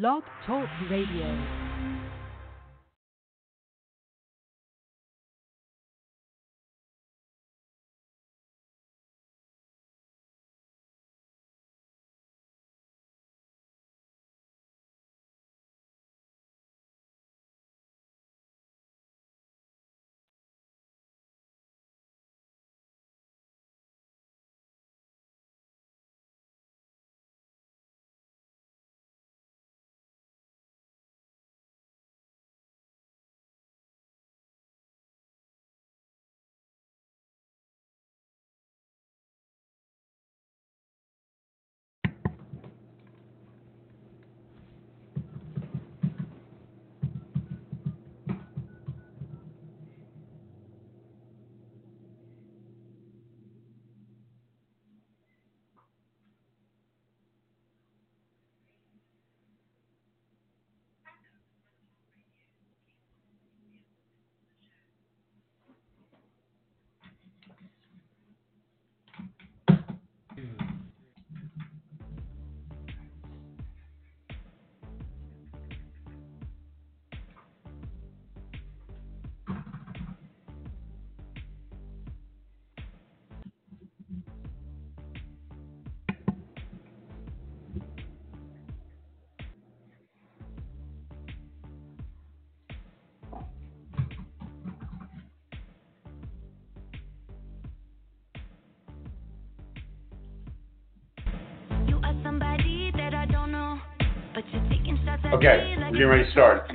Blog Talk Radio. Okay, getting ready to start.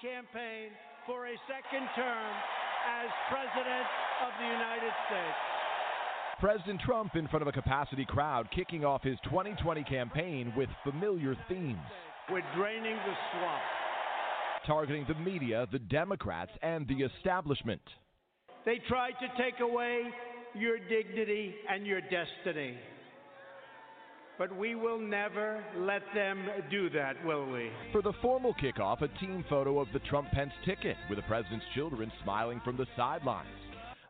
Campaign for a second term as President of the United States. President Trump in front of a capacity crowd kicking off his 2020 campaign with familiar themes, We're draining the swamp. targeting the media, the Democrats, and the establishment. They tried to take away your dignity and your destiny. But we will never let them do that, will we? For the formal kickoff, a team photo of the Trump Pence ticket with the president's children smiling from the sidelines.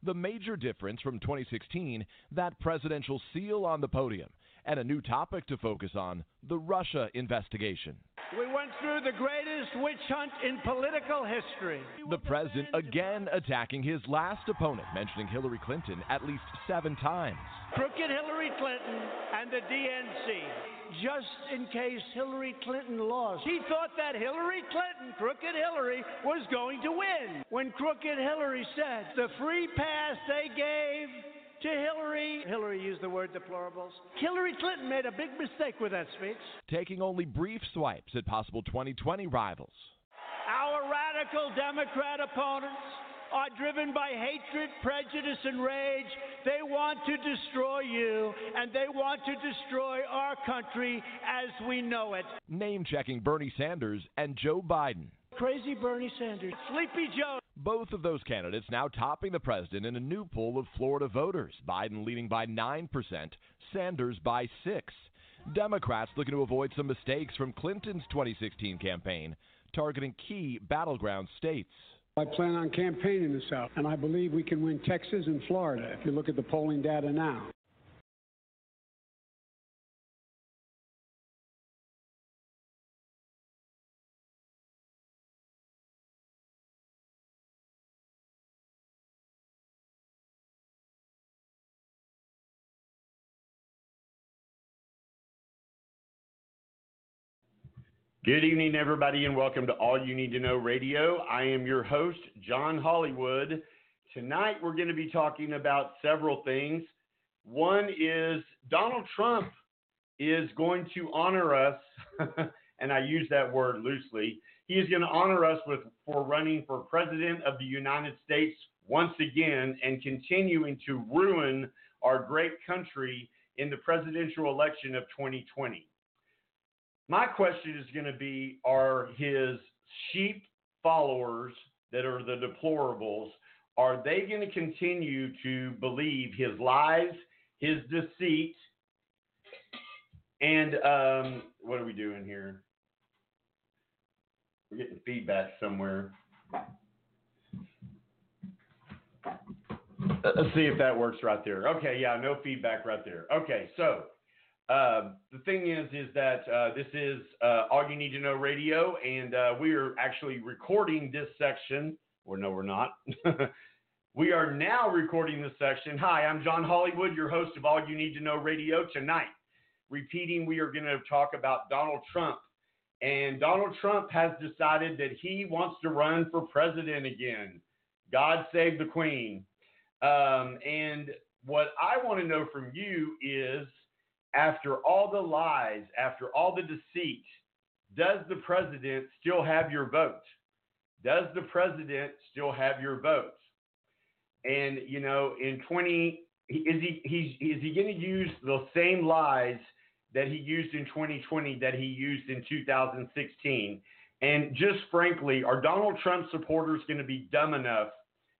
The major difference from 2016 that presidential seal on the podium, and a new topic to focus on the Russia investigation. We went through the greatest witch hunt in political history. The president again attacking his last opponent, mentioning Hillary Clinton at least seven times. Crooked Hillary Clinton and the DNC. Just in case Hillary Clinton lost. He thought that Hillary Clinton, Crooked Hillary, was going to win. When Crooked Hillary said the free pass they gave to Hillary, Hillary used the word deplorables. Hillary Clinton made a big mistake with that speech. taking only brief swipes at possible 2020 rivals. Our radical Democrat opponents are driven by hatred, prejudice, and rage. They want to destroy you, and they want to destroy our country as we know it. Name checking Bernie Sanders and Joe Biden. Crazy Bernie Sanders, Sleepy Joe. Both of those candidates now topping the president in a new poll of Florida voters. Biden leading by 9%, Sanders by 6. Democrats looking to avoid some mistakes from Clinton's 2016 campaign, targeting key battleground states. I plan on campaigning the South, and I believe we can win Texas and Florida if you look at the polling data now. Good evening, everybody, and welcome to All You Need to Know Radio. I am your host, John Hollywood. Tonight, we're going to be talking about several things. One is Donald Trump is going to honor us and I use that word loosely. He is going to honor us with for running for president of the United States once again and continuing to ruin our great country in the presidential election of 2020. My question is going to be Are his sheep followers that are the deplorables, are they going to continue to believe his lies, his deceit, and um, what are we doing here? We're getting feedback somewhere. Let's see if that works right there. Okay, yeah, no feedback right there. Okay, so uh, the thing is, is that uh, this is uh, all you need to know radio, and uh, we are actually recording this section. Or no, we're not. we are now recording this section. Hi, I'm John Hollywood, your host of All You Need to Know Radio. Tonight, repeating, we are going to talk about Donald Trump. And Donald Trump has decided that he wants to run for president again. God save the Queen. Um, and what I want to know from you is after all the lies, after all the deceit, does the president still have your vote? Does the president still have your vote? And you know, in 20, is he he's, is he going to use the same lies that he used in 2020 that he used in 2016? And just frankly, are Donald Trump supporters going to be dumb enough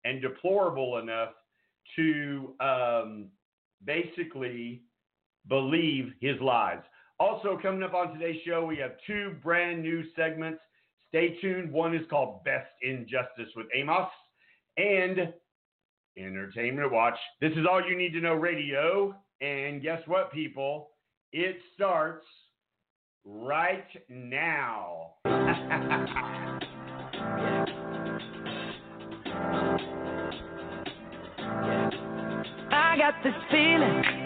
and deplorable enough to um, basically believe his lies. Also, coming up on today's show, we have two brand new segments. Stay tuned. One is called Best in Justice with Amos and Entertainment Watch. This is all you need to know radio. And guess what, people? It starts right now. I got this feeling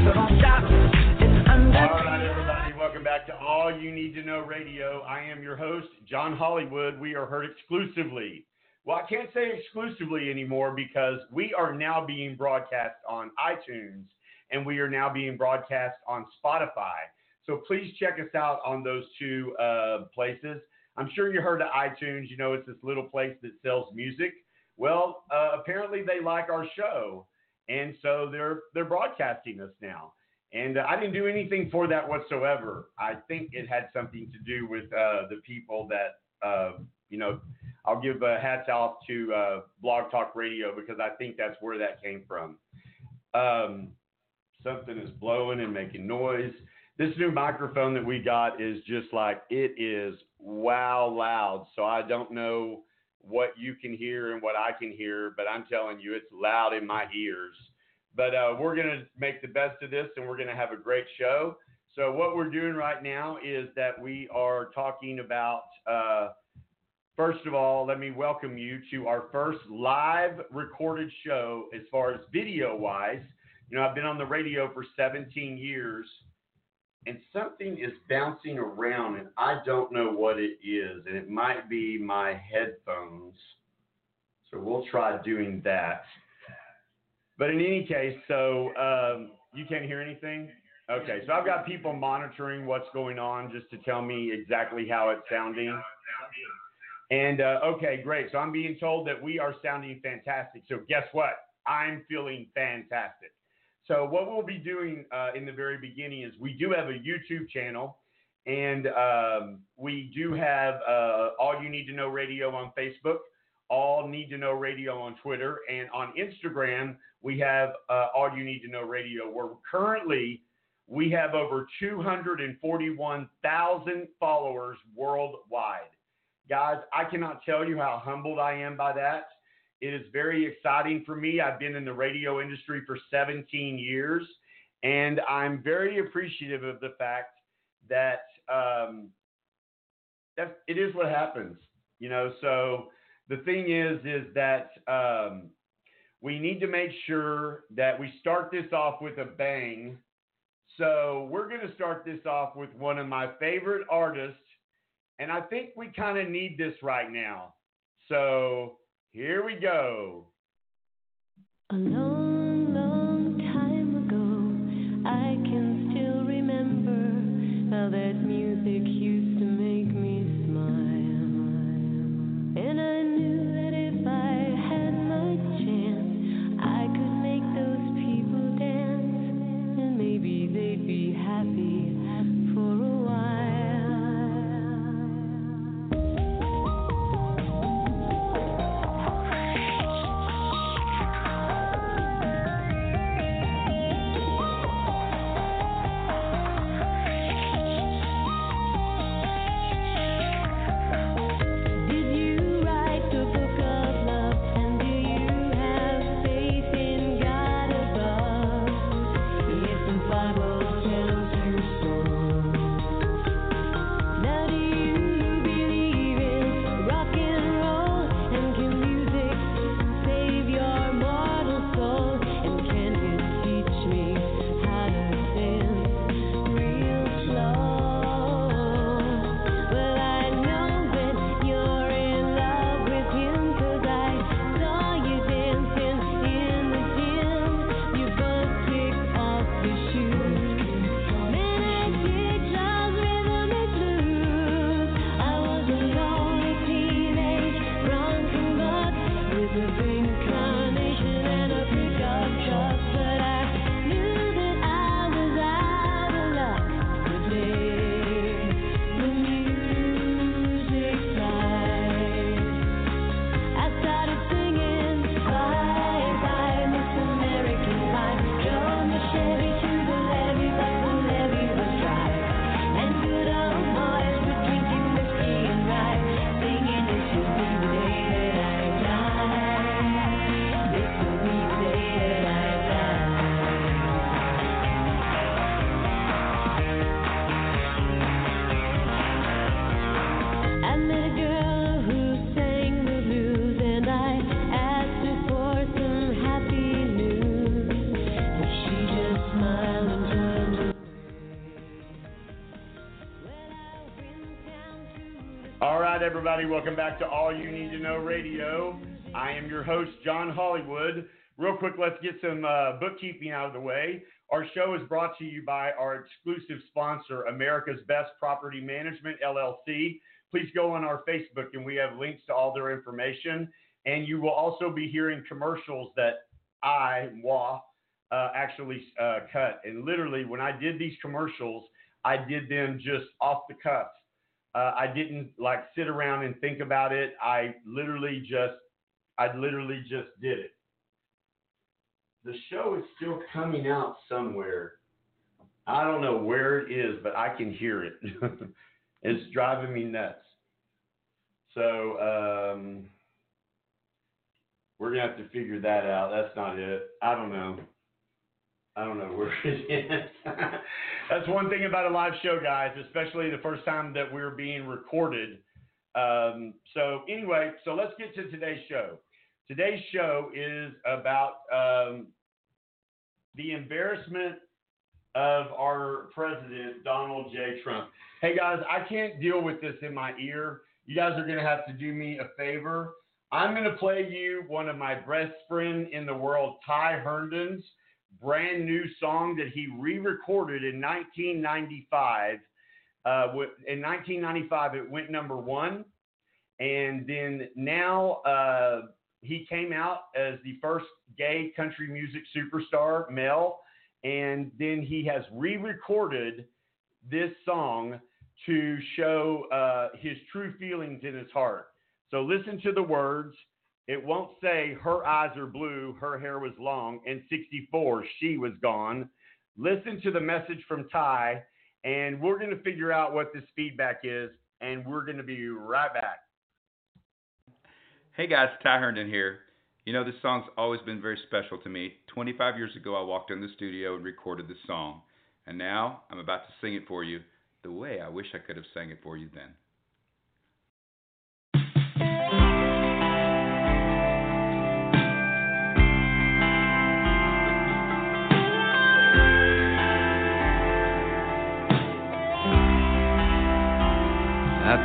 All right, everybody, welcome back to All You Need to Know Radio. I am your host, John Hollywood. We are heard exclusively. Well, I can't say exclusively anymore because we are now being broadcast on iTunes and we are now being broadcast on Spotify. So please check us out on those two uh, places. I'm sure you heard of iTunes. You know, it's this little place that sells music. Well, uh, apparently they like our show, and so they're they're broadcasting us now. And uh, I didn't do anything for that whatsoever. I think it had something to do with uh, the people that, uh, you know, I'll give uh, hats off to uh, Blog Talk Radio because I think that's where that came from. Um, something is blowing and making noise. This new microphone that we got is just like, it is wow loud. So I don't know what you can hear and what I can hear, but I'm telling you, it's loud in my ears. But uh, we're going to make the best of this and we're going to have a great show. So, what we're doing right now is that we are talking about, uh, first of all, let me welcome you to our first live recorded show as far as video wise. You know, I've been on the radio for 17 years and something is bouncing around and I don't know what it is. And it might be my headphones. So, we'll try doing that. But in any case, so um, you can't hear anything? Okay, so I've got people monitoring what's going on just to tell me exactly how it's sounding. And uh, okay, great. So I'm being told that we are sounding fantastic. So guess what? I'm feeling fantastic. So what we'll be doing uh, in the very beginning is we do have a YouTube channel, and um, we do have uh, All You Need to Know Radio on Facebook, All Need to Know Radio on Twitter, and on Instagram we have uh, All You Need to Know Radio. Where currently we have over 241,000 followers worldwide. Guys, I cannot tell you how humbled I am by that. It is very exciting for me. I've been in the radio industry for 17 years, and I'm very appreciative of the fact that um, that's it is what happens, you know. So the thing is, is that um, we need to make sure that we start this off with a bang. So we're going to start this off with one of my favorite artists, and I think we kind of need this right now. So here we go. Everybody, welcome back to All You Need to Know Radio. I am your host, John Hollywood. Real quick, let's get some uh, bookkeeping out of the way. Our show is brought to you by our exclusive sponsor, America's Best Property Management, LLC. Please go on our Facebook, and we have links to all their information. And you will also be hearing commercials that I, moi, uh, actually uh, cut. And literally, when I did these commercials, I did them just off the cuff. Uh, I didn't like sit around and think about it. I literally just, I literally just did it. The show is still coming out somewhere. I don't know where it is, but I can hear it. it's driving me nuts. So um, we're gonna have to figure that out. That's not it. I don't know. I don't know where it is. That's one thing about a live show, guys, especially the first time that we're being recorded. Um, so anyway, so let's get to today's show. Today's show is about um, the embarrassment of our president, Donald J. Trump. Hey guys, I can't deal with this in my ear. You guys are going to have to do me a favor. I'm going to play you one of my best friend in the world, Ty Herndon's brand new song that he re-recorded in 1995. Uh, in 1995, it went number one, and then now uh, he came out as the first gay country music superstar, male, and then he has re-recorded this song to show uh, his true feelings in his heart. So listen to the words. It won't say her eyes are blue, her hair was long, and 64, she was gone. Listen to the message from Ty, and we're going to figure out what this feedback is, and we're going to be right back. Hey guys, Ty Herndon here. You know, this song's always been very special to me. 25 years ago, I walked in the studio and recorded this song. And now I'm about to sing it for you the way I wish I could have sang it for you then.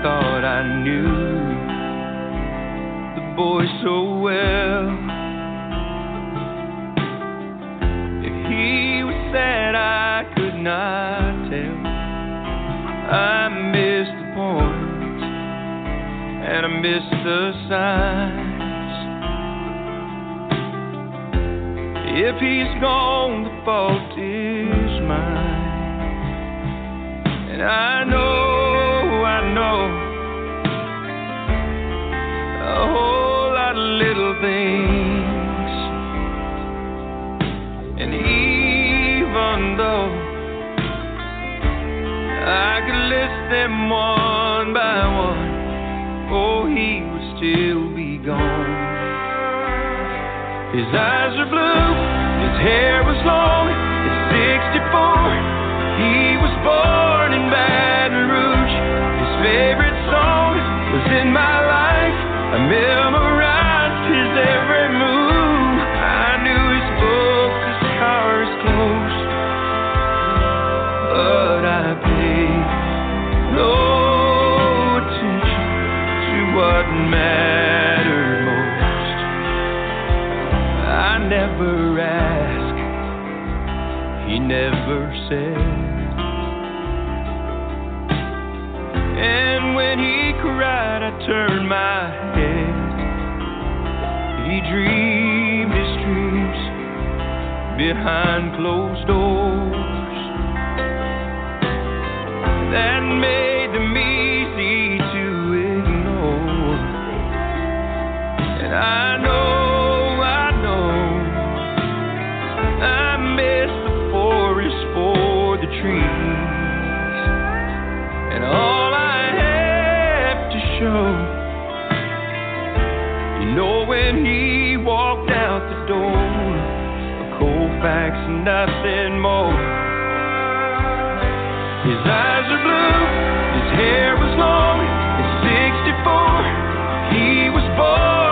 Thought I knew the boy so well. If he was sad, I could not tell. I missed the point and I missed the signs. If he's gone, the fault is mine. And I know, a whole lot of little things. And even though I could list them one by one, oh, he would still be gone. His eyes are blue, his hair was long, at 64. He was born in Baton Rouge. His favorite And when he cried, I turned my. He dreamed his dreams behind closed doors. That made Colfax, nothing more. His eyes are blue, his hair was long, at 64. He was born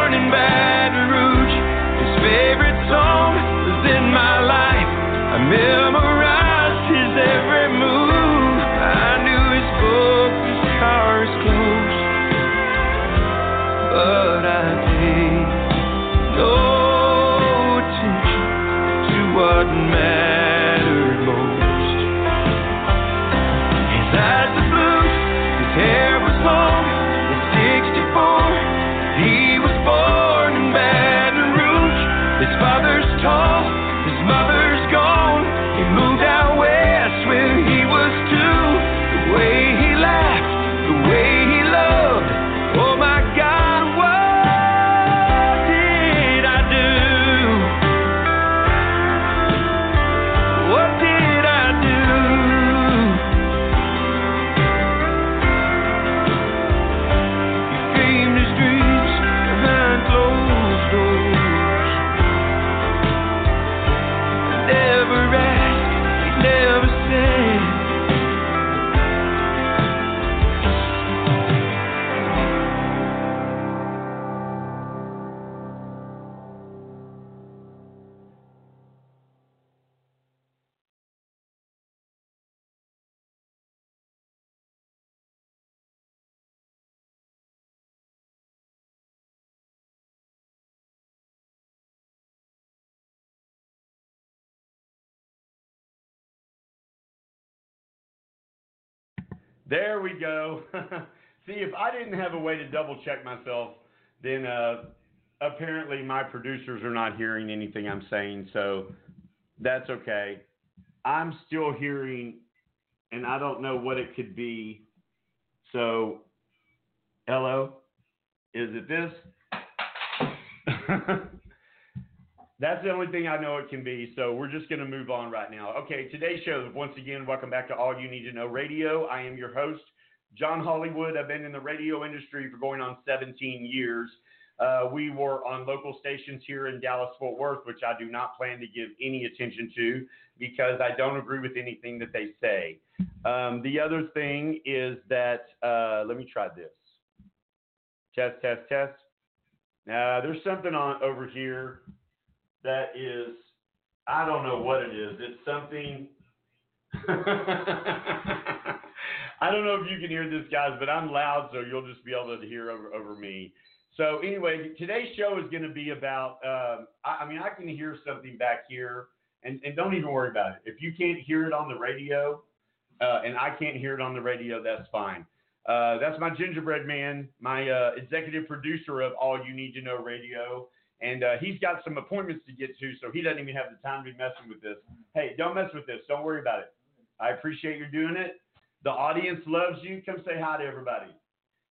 There we go. See, if I didn't have a way to double check myself, then uh, apparently my producers are not hearing anything I'm saying, so that's okay. I'm still hearing, and I don't know what it could be. So, hello? Is it this? That's the only thing I know it can be. So we're just going to move on right now. Okay, today's show, once again, welcome back to All You Need to Know Radio. I am your host, John Hollywood. I've been in the radio industry for going on 17 years. Uh, we were on local stations here in Dallas, Fort Worth, which I do not plan to give any attention to because I don't agree with anything that they say. Um, the other thing is that, uh, let me try this. Test, test, test. Now, there's something on over here that is, I don't know what it is. It's something. I don't know if you can hear this, guys, but I'm loud, so you'll just be able to hear over, over me. So anyway, today's show is going to be about. Um, I, I mean, I can hear something back here, and, and don't even worry about it. If you can't hear it on the radio, uh, and I can't hear it on the radio, that's fine. Uh, that's my gingerbread man, my uh, executive producer of All You Need to Know Radio. And uh, he's got some appointments to get to, so he doesn't even have the time to be messing with this. Hey, don't mess with this. Don't worry about it. I appreciate you doing it. The audience loves you. Come say hi to everybody.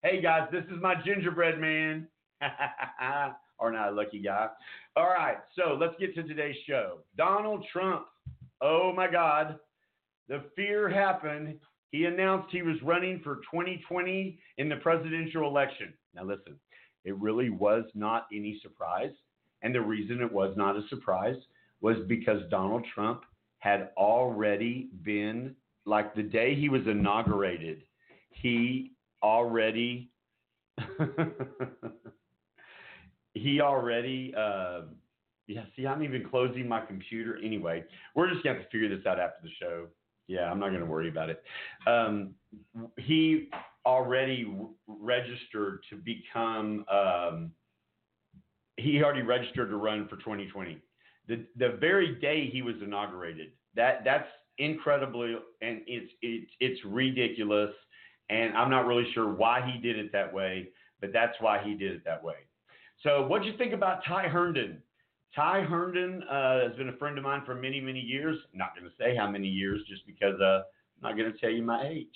Hey, guys, this is my gingerbread man. or not a lucky guy. All right, so let's get to today's show. Donald Trump. Oh, my God. The fear happened. He announced he was running for 2020 in the presidential election. Now, listen, it really was not any surprise. And the reason it was not a surprise was because Donald Trump had already been, like the day he was inaugurated, he already. he already uh, yeah see i'm even closing my computer anyway we're just to have to figure this out after the show yeah i'm not to worry about it um, he already registered to become um, he already registered to run for 2020 the the very day he was inaugurated that that's incredibly and it's it's it's ridiculous and i'm not really sure why he did it that way but that's why he did it that way so, what'd you think about Ty Herndon? Ty Herndon uh, has been a friend of mine for many, many years. Not going to say how many years, just because uh, I'm not going to tell you my age.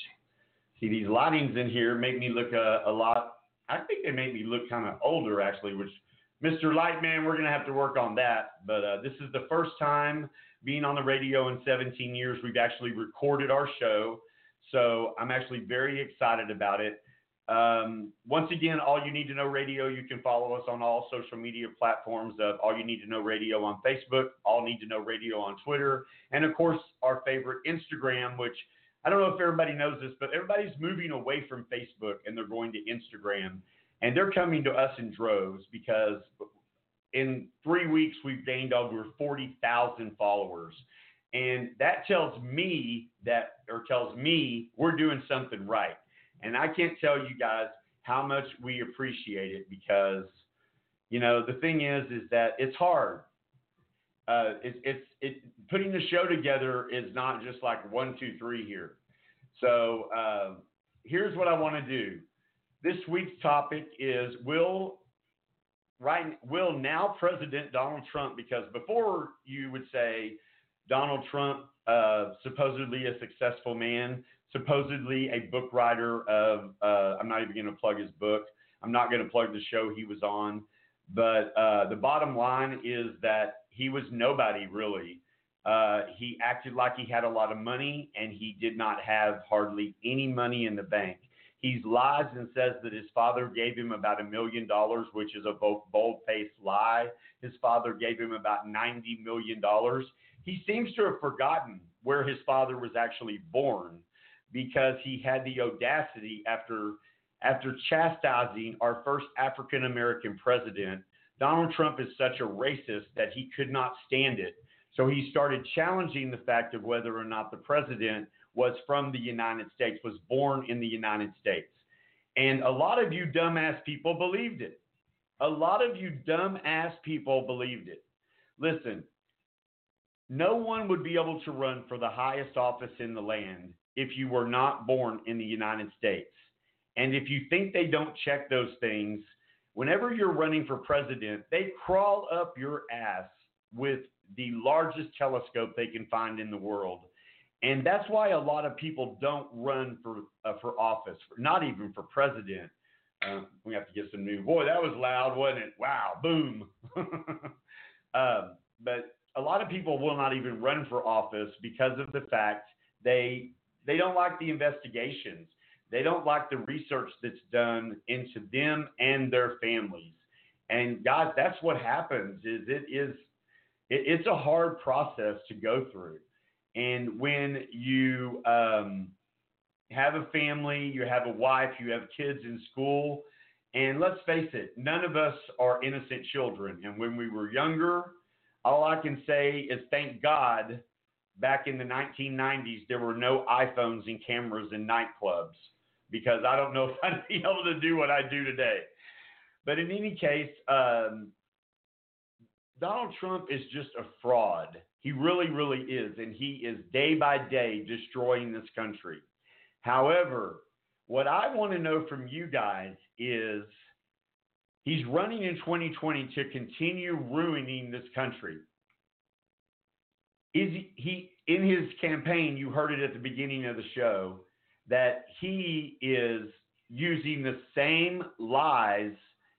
See, these lightings in here make me look a, a lot. I think they make me look kind of older, actually. Which, Mr. Lightman, we're going to have to work on that. But uh, this is the first time being on the radio in 17 years. We've actually recorded our show, so I'm actually very excited about it. Um, once again, All You Need to Know Radio, you can follow us on all social media platforms of All You Need to Know Radio on Facebook, All Need to Know Radio on Twitter, and of course, our favorite Instagram, which I don't know if everybody knows this, but everybody's moving away from Facebook and they're going to Instagram. And they're coming to us in droves because in three weeks, we've gained over 40,000 followers. And that tells me that, or tells me we're doing something right and I can't tell you guys how much we appreciate it because, you know, the thing is, is that it's hard. Uh, it's it's it putting the show together is not just like one two three here. So uh, here's what I want to do. This week's topic is will right will now President Donald Trump because before you would say Donald Trump uh, supposedly a successful man supposedly a book writer of, uh, I'm not even going to plug his book. I'm not going to plug the show he was on. But uh, the bottom line is that he was nobody really. Uh, he acted like he had a lot of money and he did not have hardly any money in the bank. He lies and says that his father gave him about a million dollars, which is a bold faced lie. His father gave him about $90 million. He seems to have forgotten where his father was actually born because he had the audacity after after chastising our first African American president. Donald Trump is such a racist that he could not stand it. So he started challenging the fact of whether or not the president was from the United States, was born in the United States. And a lot of you dumbass people believed it. A lot of you dumbass people believed it. Listen, no one would be able to run for the highest office in the land if you were not born in the United States. And if you think they don't check those things, whenever you're running for president, they crawl up your ass with the largest telescope they can find in the world. And that's why a lot of people don't run for uh, for office, not even for president. Uh, we have to get some new. Boy, that was loud, wasn't it? Wow, boom. um, but a lot of people will not even run for office because of the fact they they don't like the investigations. They don't like the research that's done into them and their families. And guys, that's what happens. Is it is it, it's a hard process to go through. And when you um, have a family, you have a wife, you have kids in school, and let's face it, none of us are innocent children. And when we were younger, all I can say is thank God back in the 1990s there were no iPhones and cameras in nightclubs because I don't know if I'd be able to do what I do today. But in any case, um, Donald Trump is just a fraud. He really, really is. And he is day by day destroying this country. However, what I want to know from you guys is he's running in 2020 to continue ruining this country. Is he, he in his campaign, you heard it at the beginning of the show, that he is using the same lies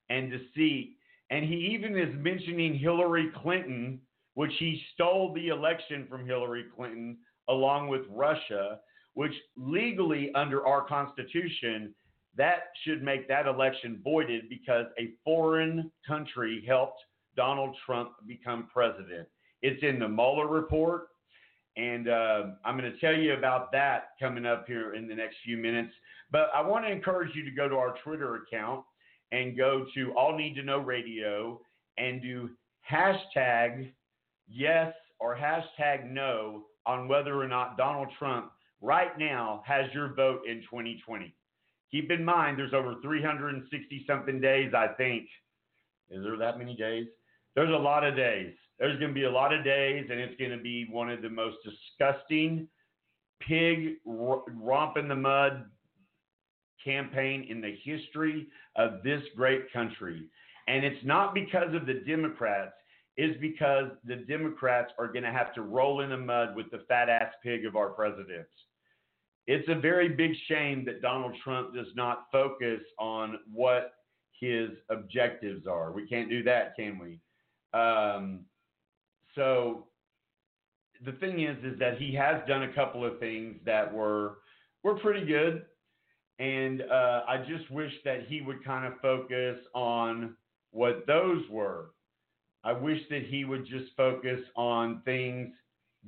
and deceit. And he even is mentioning Hillary Clinton, which he stole the election from Hillary Clinton along with Russia, which legally under our Constitution, that should make that election voided because a foreign country helped Donald Trump become president. It's in the Mueller report. And uh, I'm going to tell you about that coming up here in the next few minutes. But I want to encourage you to go to our Twitter account and go to All Need to Know Radio and do hashtag yes or hashtag no on whether or not Donald Trump right now has your vote in 2020. Keep in mind, there's over 360 something days, I think. Is there that many days? There's a lot of days. There's going to be a lot of days, and it's going to be one of the most disgusting pig romp in the mud campaign in the history of this great country. And it's not because of the Democrats, it's because the Democrats are going to have to roll in the mud with the fat ass pig of our president. It's a very big shame that Donald Trump does not focus on what his objectives are. We can't do that, can we? Um, so the thing is, is that he has done a couple of things that were were pretty good, and uh, I just wish that he would kind of focus on what those were. I wish that he would just focus on things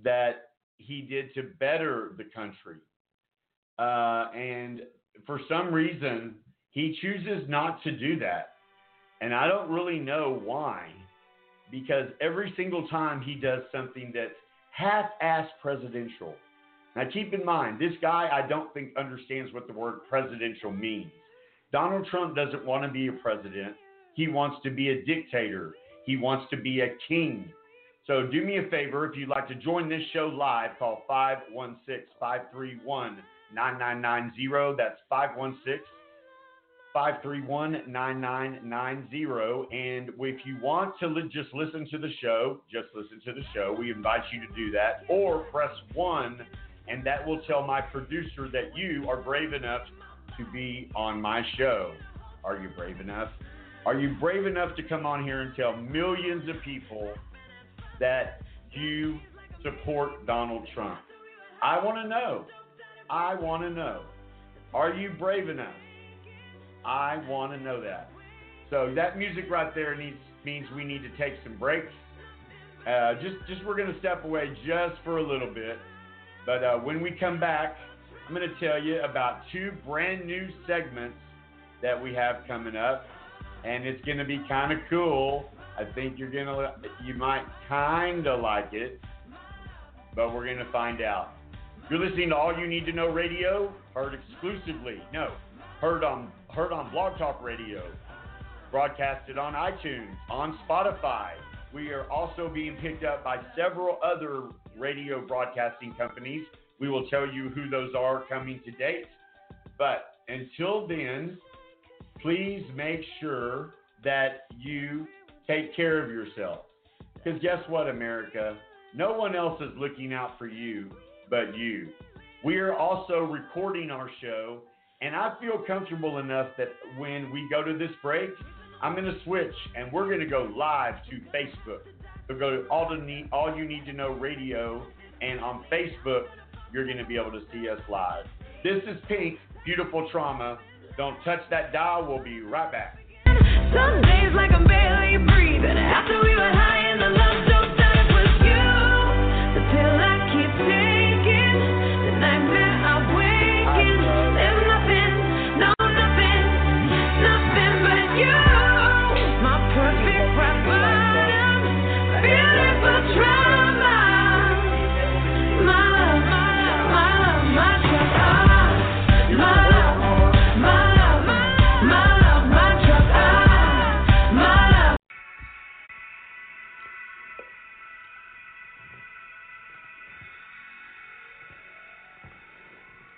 that he did to better the country. Uh, and for some reason, he chooses not to do that. And I don't really know why because every single time he does something that's half-ass presidential. Now keep in mind, this guy I don't think understands what the word presidential means. Donald Trump doesn't want to be a president. He wants to be a dictator. He wants to be a king. So do me a favor, if you'd like to join this show live, call 516 531 9990. That's 516 531 9990. And if you want to li- just listen to the show, just listen to the show. We invite you to do that. Or press 1, and that will tell my producer that you are brave enough to be on my show. Are you brave enough? Are you brave enough to come on here and tell millions of people that you support Donald Trump? I want to know. I want to know. Are you brave enough? I want to know that. So that music right there needs means we need to take some breaks. Uh, just just we're to step away just for a little bit, but uh, when we come back, I'm to tell you about two brand new segments that we have coming up, and it's to be kind of cool. I think you're gonna you might kind of like it, but we're to find out. You're listening to All You Need to Know Radio, heard exclusively. No, heard on heard on Blog Talk Radio, broadcasted on iTunes, on Spotify. We are also being picked up by several other radio broadcasting companies. We will tell you who those are coming to date. But until then, please make sure that you take care of yourself. Because guess what, America? No one else is looking out for you but you. We are also recording our show and I feel comfortable enough that when we go to this break, I'm going to switch and we're going to go live to Facebook. So go to all, need, all You Need to Know Radio, and on Facebook, you're going to be able to see us live. This is Pink, Beautiful Trauma. Don't touch that dial. We'll be right back.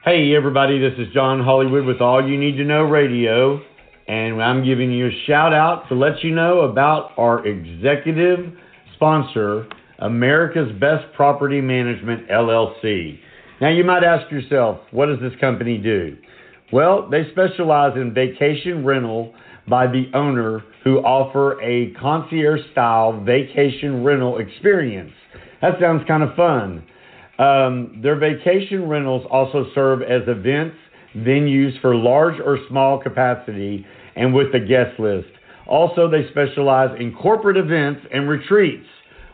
Hey, everybody, this is John Hollywood with All You Need to Know Radio, and I'm giving you a shout out to let you know about our executive sponsor, America's Best Property Management LLC. Now, you might ask yourself, what does this company do? Well, they specialize in vacation rental by the owner who offer a concierge style vacation rental experience. That sounds kind of fun. Um, their vacation rentals also serve as events, venues for large or small capacity, and with a guest list. Also, they specialize in corporate events and retreats.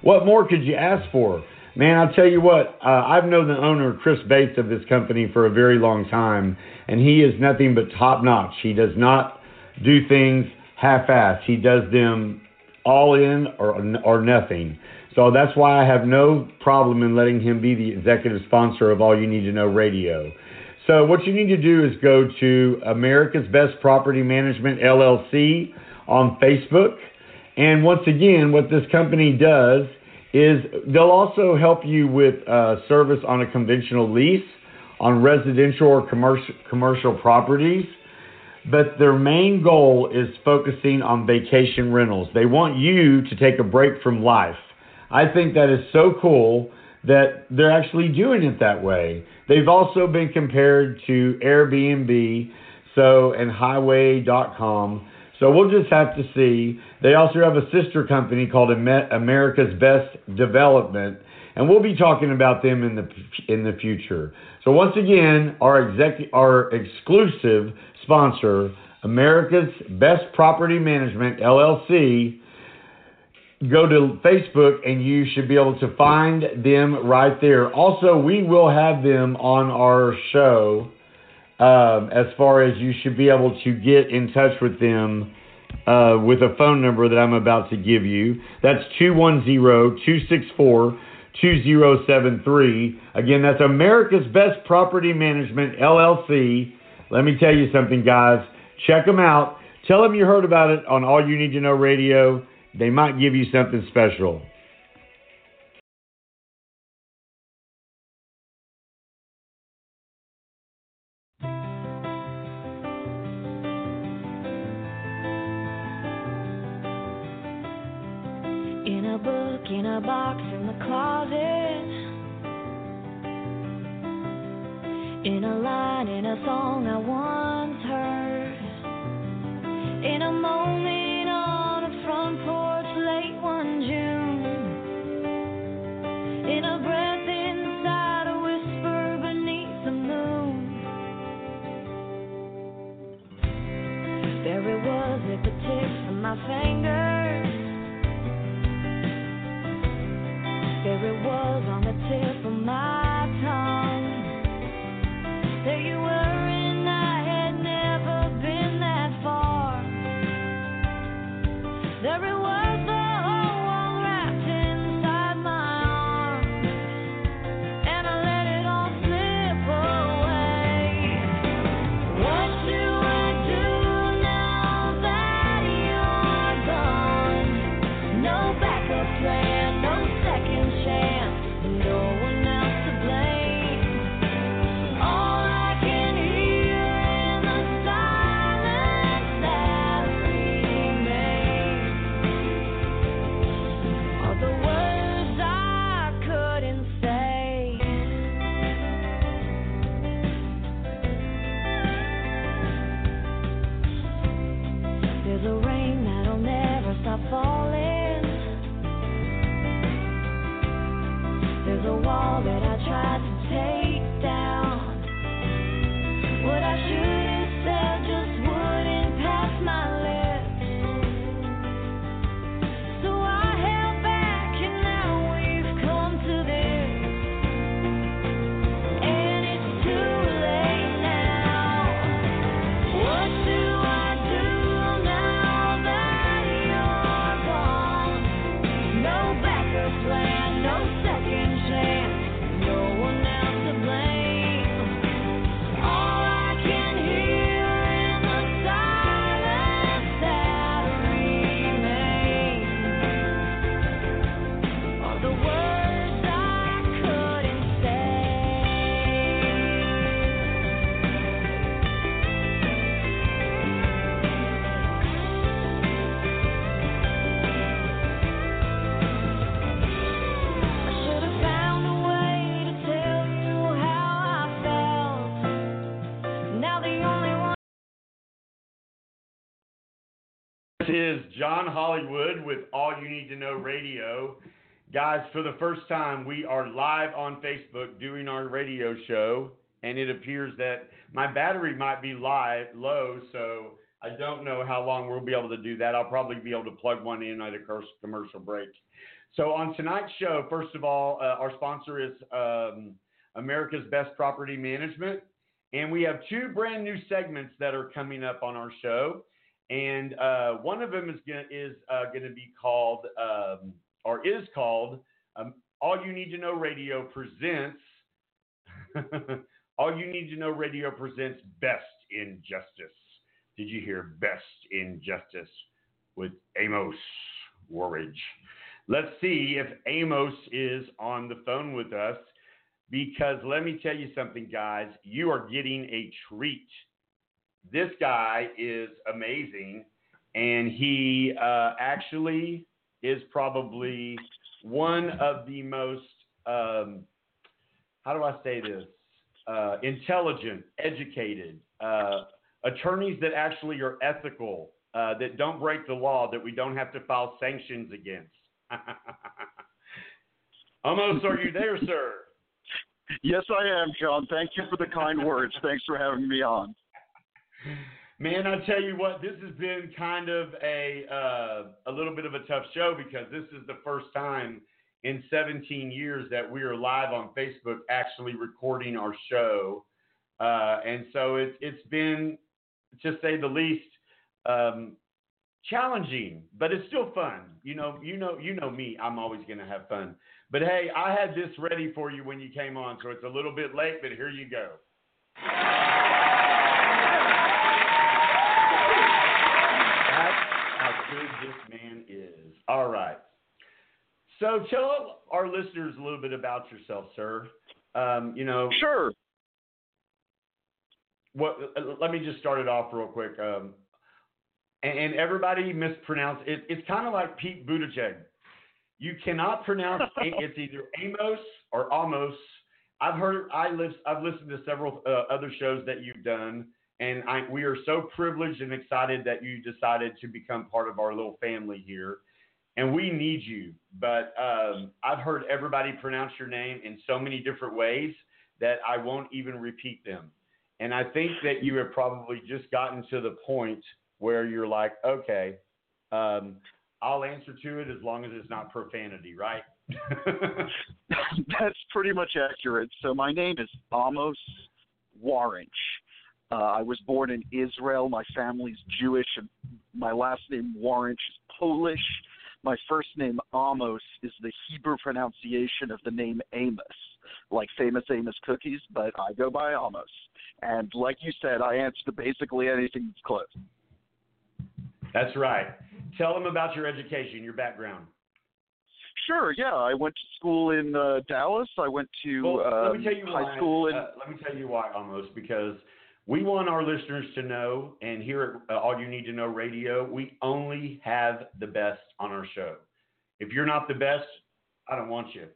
What more could you ask for? Man, I'll tell you what, uh, I've known the owner, Chris Bates, of this company for a very long time, and he is nothing but top notch. He does not do things half assed, he does them all in or, or nothing. So that's why I have no problem in letting him be the executive sponsor of All You Need to Know Radio. So what you need to do is go to America's Best Property Management LLC on Facebook. And once again, what this company does is they'll also help you with uh, service on a conventional lease on residential or commercial commercial properties. But their main goal is focusing on vacation rentals. They want you to take a break from life. I think that is so cool that they're actually doing it that way. They've also been compared to Airbnb, so and HomeAway.com. So we'll just have to see. They also have a sister company called America's Best Development, and we'll be talking about them in the in the future. So once again, our exec our exclusive sponsor, America's Best Property Management LLC go to Facebook and you should be able to find them right there. Also, we will have them on our show um, as far as you should be able to get in touch with them uh, with a phone number that I'm about to give you. That's 210 264 2073. Again, that's America's Best Property Management LLC. Let me tell you something, guys. Check them out. Tell them you heard about it on All You Need to Know Radio they might give you something special. In a book, in a box, in the closet. In a line, in a song I once heard. In a moment fingers. There it was on the tip of my is John Hollywood with All You Need to Know Radio. Guys, for the first time, we are live on Facebook doing our radio show, and it appears that my battery might be live, low, so I don't know how long we'll be able to do that. I'll probably be able to plug one in at a commercial break. So, on tonight's show, first of all, uh, our sponsor is um, America's Best Property Management, and we have two brand new segments that are coming up on our show and uh, one of them is gonna is uh, gonna be called um, or is called um, All You Need to Know Radio presents. All You Need to Know Radio presents Best in Justice. Did you hear Best in Justice with Amos Waranch? Let's see if Amos is on the phone with us because let me tell you something, guys. You are getting a treat this guy is amazing, and he uh, actually is probably one of the most um, how do I say this? Uh, intelligent, educated uh, attorneys that actually are ethical, uh, that don't break the law, that we don't have to file sanctions against. Amos, are you there, sir? Yes, I am, John. Thank you for the kind words. Thanks for having me on. Man, I tell you what, this has been kind of a uh, a little bit of a tough show because this is the first time in 17 years that we are live on Facebook actually recording our show, uh, and so it's it's been, to say the least, um, challenging, but it's still fun. You know, you know, you know me. I'm always going to have fun. But hey, I had this ready for you when you came on, so it's a little bit late, but here you go. Good this man is. All right. So tell our listeners a little bit about yourself, sir. Um, you know. Sure. What? Let me just start it off real quick. Um, and, and, everybody mispronounce it. It's kind of like Pete Buttigieg. You cannot pronounce it, it's either Amos or Amos. I've heard. I live. I've listened to several uh, other shows that you've done and I, we are so privileged and excited that you decided to become part of our little family here. And we need you. But um, I've heard everybody pronounce your name in so many different ways that I won't even repeat them. And I think that you have probably just gotten to the point where you're like, okay, um, I'll answer to it as long as it's not profanity, right? That's pretty much accurate. So my name is Amos Waranch. Uh, I was born in Israel. My family's Jewish, and my last name Waranch is Polish. My first name Amos is the Hebrew pronunciation of the name Amos, like famous Amos cookies, but I go by Amos. And like you said, I answer to basically anything that's close. That's right. Tell them about your education, your background. Sure. Yeah, I went to school in uh, Dallas. I went to well, um, let me tell you high why, school in. Uh, let me tell you why, Amos because we want our listeners to know, and here at uh, All You Need to Know Radio, we only have the best on our show. If you're not the best, I don't want you.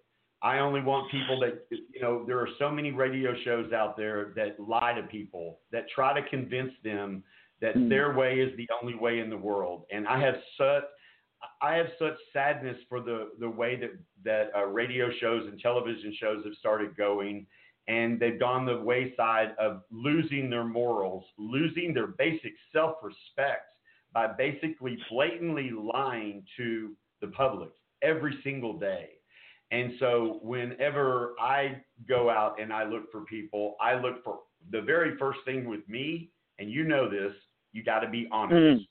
I only want people that, you know, there are so many radio shows out there that lie to people, that try to convince them that mm. their way is the only way in the world. And I have such, I have such sadness for the, the way that, that uh, radio shows and television shows have started going and they've gone the wayside of losing their morals, losing their basic self respect by basically blatantly lying to the public every single day. And so, whenever I go out and I look for people, I look for the very first thing with me, and you know this, you got to be honest. Mm.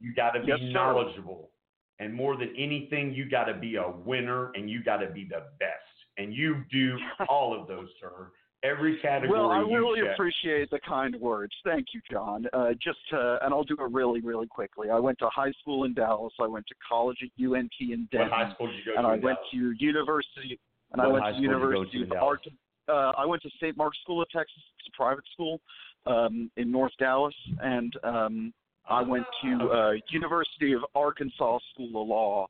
You got to be yes, knowledgeable. And more than anything, you got to be a winner and you got to be the best. And you do all of those, sir. Every category. Well, I really check. appreciate the kind words. Thank you, John. Uh, just to, and I'll do it really, really quickly. I went to high school in Dallas. I went to college at UNT in Denton. What high school did you go and to? I went to university. And what I went to University of Art. Uh, I went to St. Mark's School of Texas. It's a private school um, in North Dallas, and um, I went to uh, University of Arkansas School of Law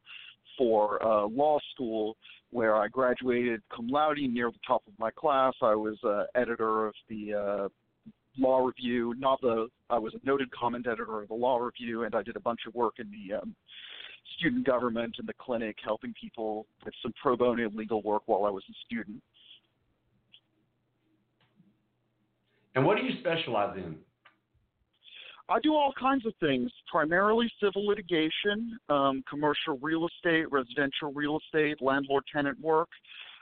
for uh, law school where I graduated cum laude near the top of my class. I was uh, editor of the uh, Law Review. Not the I was a noted comment editor of the Law Review, and I did a bunch of work in the um, student government and the clinic, helping people with some pro bono legal work while I was a student. And what do you specialize in? I do all kinds of things, primarily civil litigation, um, commercial real estate, residential real estate, landlord tenant work.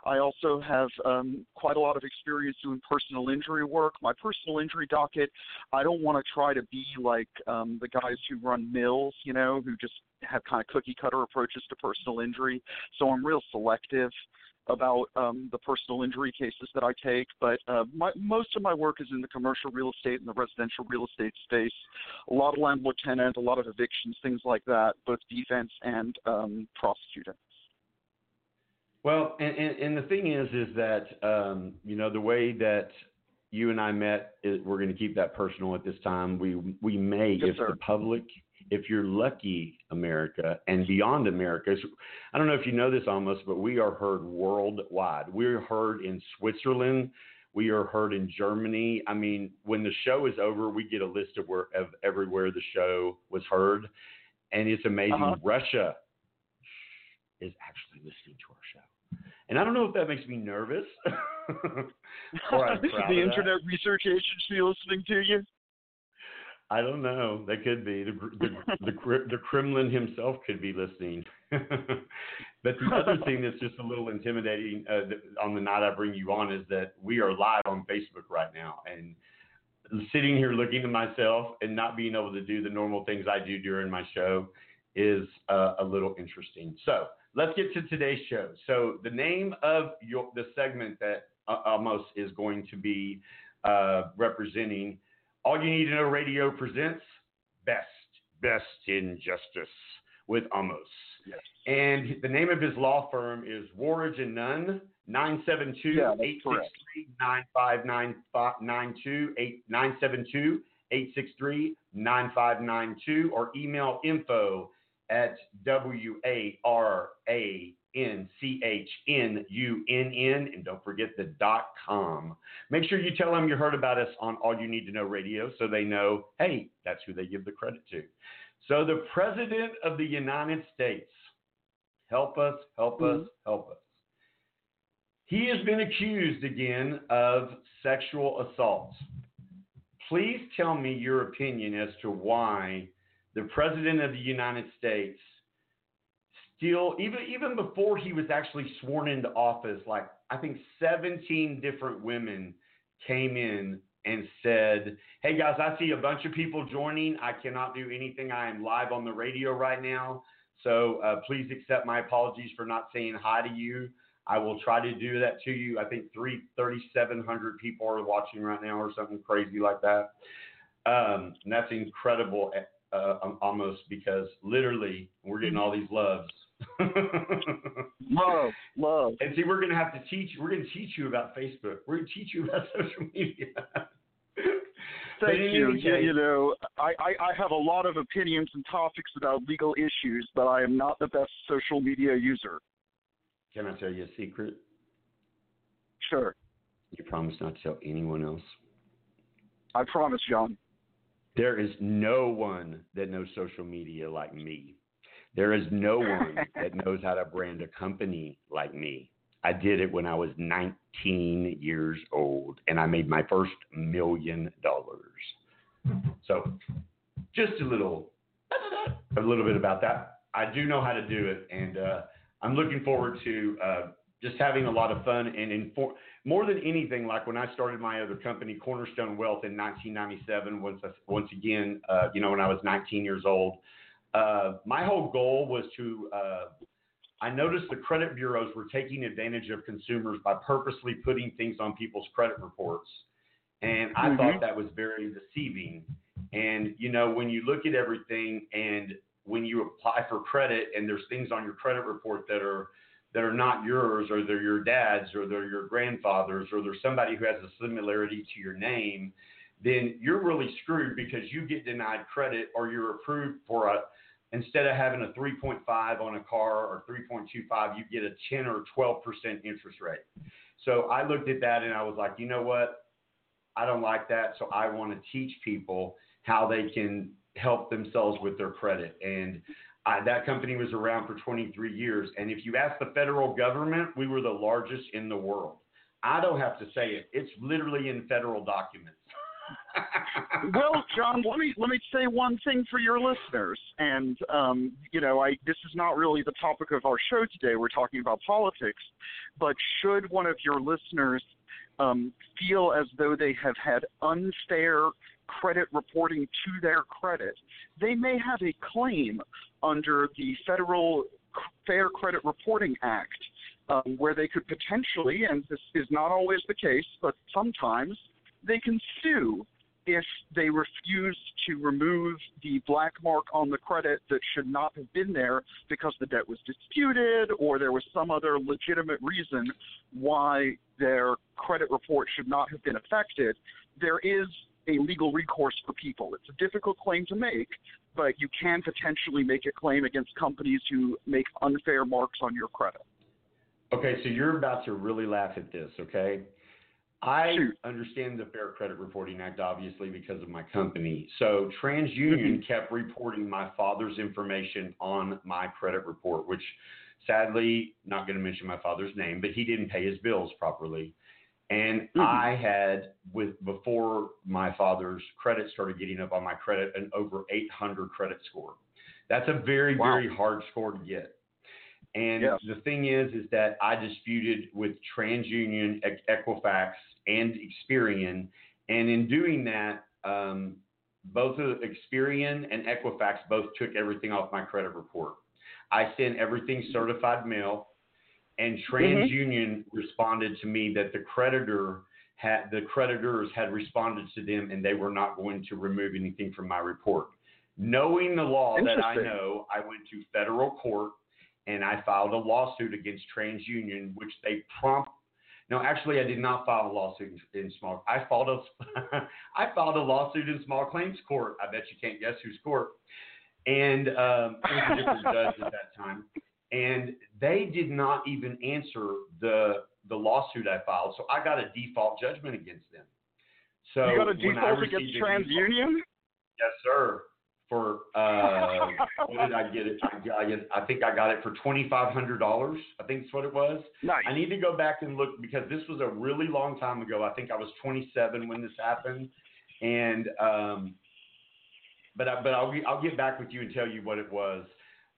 I also have um, quite a lot of experience doing personal injury work. My personal injury docket, I don't want to try to be like um, the guys who run mills, you know, who just have kind of cookie cutter approaches to personal injury. So I'm real selective about um, the personal injury cases that I take, but uh, my, most of my work is in the commercial real estate and the residential real estate space. A lot of landlord tenant, a lot of evictions, things like that, both defense and um, prosecuting. Well, and, and, and the thing is, is that um, you know the way that you and I met, is, we're going to keep that personal at this time. We we may, yes, if sir. the public, if you're lucky, America and beyond America. I don't know if you know this Amos, but we are heard worldwide. We're heard in Switzerland. We are heard in Germany. I mean, when the show is over, we get a list of where of everywhere the show was heard, and it's amazing. Uh-huh. Russia is actually listening to show. And I don't know if that makes me nervous or I'm proud the. Internet Research Agency listening to you. I don't know. That could be the the the, the Kremlin himself could be listening. but the other thing that's just a little intimidating uh, on the night I bring you on is that we are live on Facebook right now, and sitting here looking at myself and not being able to do the normal things I do during my show is uh, a little interesting. So let's get to today's show. So the name of your the segment that uh, Amos is going to be uh, representing, All You Need to Know Radio presents Best Best in Justice with Amos. Yes. And the name of his law firm is Waranch and Nunn. 972 Yeah, that's correct. 863 972 863 9592 or email info at W A R A N C H N U N N. And don't forget the dot com. Make sure you tell them you heard about us on All You Need to Know Radio so they know, hey, that's who they give the credit to. So, the President of the United States, help us, help us, mm-hmm. help us. He has been accused again of sexual assault. Please tell me your opinion as to why the President of the United States still even even before he was actually sworn into office like I think 17 different women came in and said, "Hey guys, I see a bunch of people joining. I cannot do anything. I am live on the radio right now. So uh, please accept my apologies for not saying hi to you. I will try to do that to you. I think three thirty-seven hundred people are watching right now, or something crazy like that. Um, and that's incredible, uh, Amos because literally we're getting all these loves. Love, love. And see, we're gonna have to teach. We're gonna teach you about Facebook. We're gonna teach you about social media. Thank you. Yeah, you know, I, I, I have a lot of opinions and topics about legal issues, but I am not the best social media user. Can I tell you a secret? Sure. You promise not to tell anyone else. I promise, John. There is no one that knows social media like me. There is no one that knows how to brand a company like me. I did it when I was 19 years old and I made my first million dollars. So, just a little, a little bit about that. I do know how to do it, and uh, I'm looking forward to uh, just having a lot of fun and inform. More than anything, like when I started my other company, Cornerstone Wealth, in 1997. Once, I, once again, uh, you know, when I was 19 years old, uh, my whole goal was to. Uh, I noticed the credit bureaus were taking advantage of consumers by purposely putting things on people's credit reports. And I Mhm. thought that was very deceiving. And, you know, when you look at everything and when you apply for credit and there's things on your credit report that are that are not yours or they're your dad's or they're your grandfather's or they're somebody who has a similarity to your name, then you're really screwed because you get denied credit or you're approved for a instead of having a 3.5 on a car or 3.25, you get a 10 or 12% interest rate. So I looked at that and I was like, you know what? I don't like that. So I want to teach people how they can help themselves with their credit. And I, that company was around for 23 years. And if you ask the federal government, we were the largest in the world. I don't have to say it. It's literally in federal documents. well, John, let me let me say one thing for your listeners. And um, you know, I this is not really the topic of our show today. We're talking about politics. But should one of your listeners um, feel as though they have had unfair credit reporting to their credit, they may have a claim under the Federal Fair Credit Reporting Act, um, where they could potentially, and this is not always the case, but sometimes they can sue if they refuse to remove the black mark on the credit that should not have been there because the debt was disputed or there was some other legitimate reason why their credit report should not have been affected. There is a legal recourse for people. It's a difficult claim to make, but you can potentially make a claim against companies who make unfair marks on your credit. Okay, so you're about to really laugh at this, okay? I Shoot. understand the Fair Credit Reporting Act, obviously, because of my company. So TransUnion Mhm. kept reporting my father's information on my credit report, which sadly, not going to mention my father's name, but he didn't pay his bills properly. And Mhm. I had, with before my father's credit started getting up on my credit, an over 800 credit score. That's a very, Wow. very hard score to get. And Yes. the thing is, is that I disputed with TransUnion, Equifax, and Experian, and in doing that, um, both of Experian and Equifax both took everything off my credit report. I sent everything certified mail, and TransUnion responded to me that the creditor had the creditors had responded to them, and they were not going to remove anything from my report. Knowing the law that I know, I went to federal court and I filed a lawsuit against TransUnion, which they prompt. No, actually, I did not file a lawsuit in, in small. I filed a, I filed a lawsuit in small claims court. I bet you can't guess whose court. And um, it was a different judge at that time. And they did not even answer the the lawsuit I filed. So I got a default judgment against them. So you got a I default against TransUnion? Yes, sir. For uh, what did I get it? I, I, I think I got it for twenty five hundred dollars. I think that's what it was. Nice. I need to go back and look because this was a really long time ago. I think I was twenty seven when this happened, and um, but I, but I'll I'll get back with you and tell you what it was.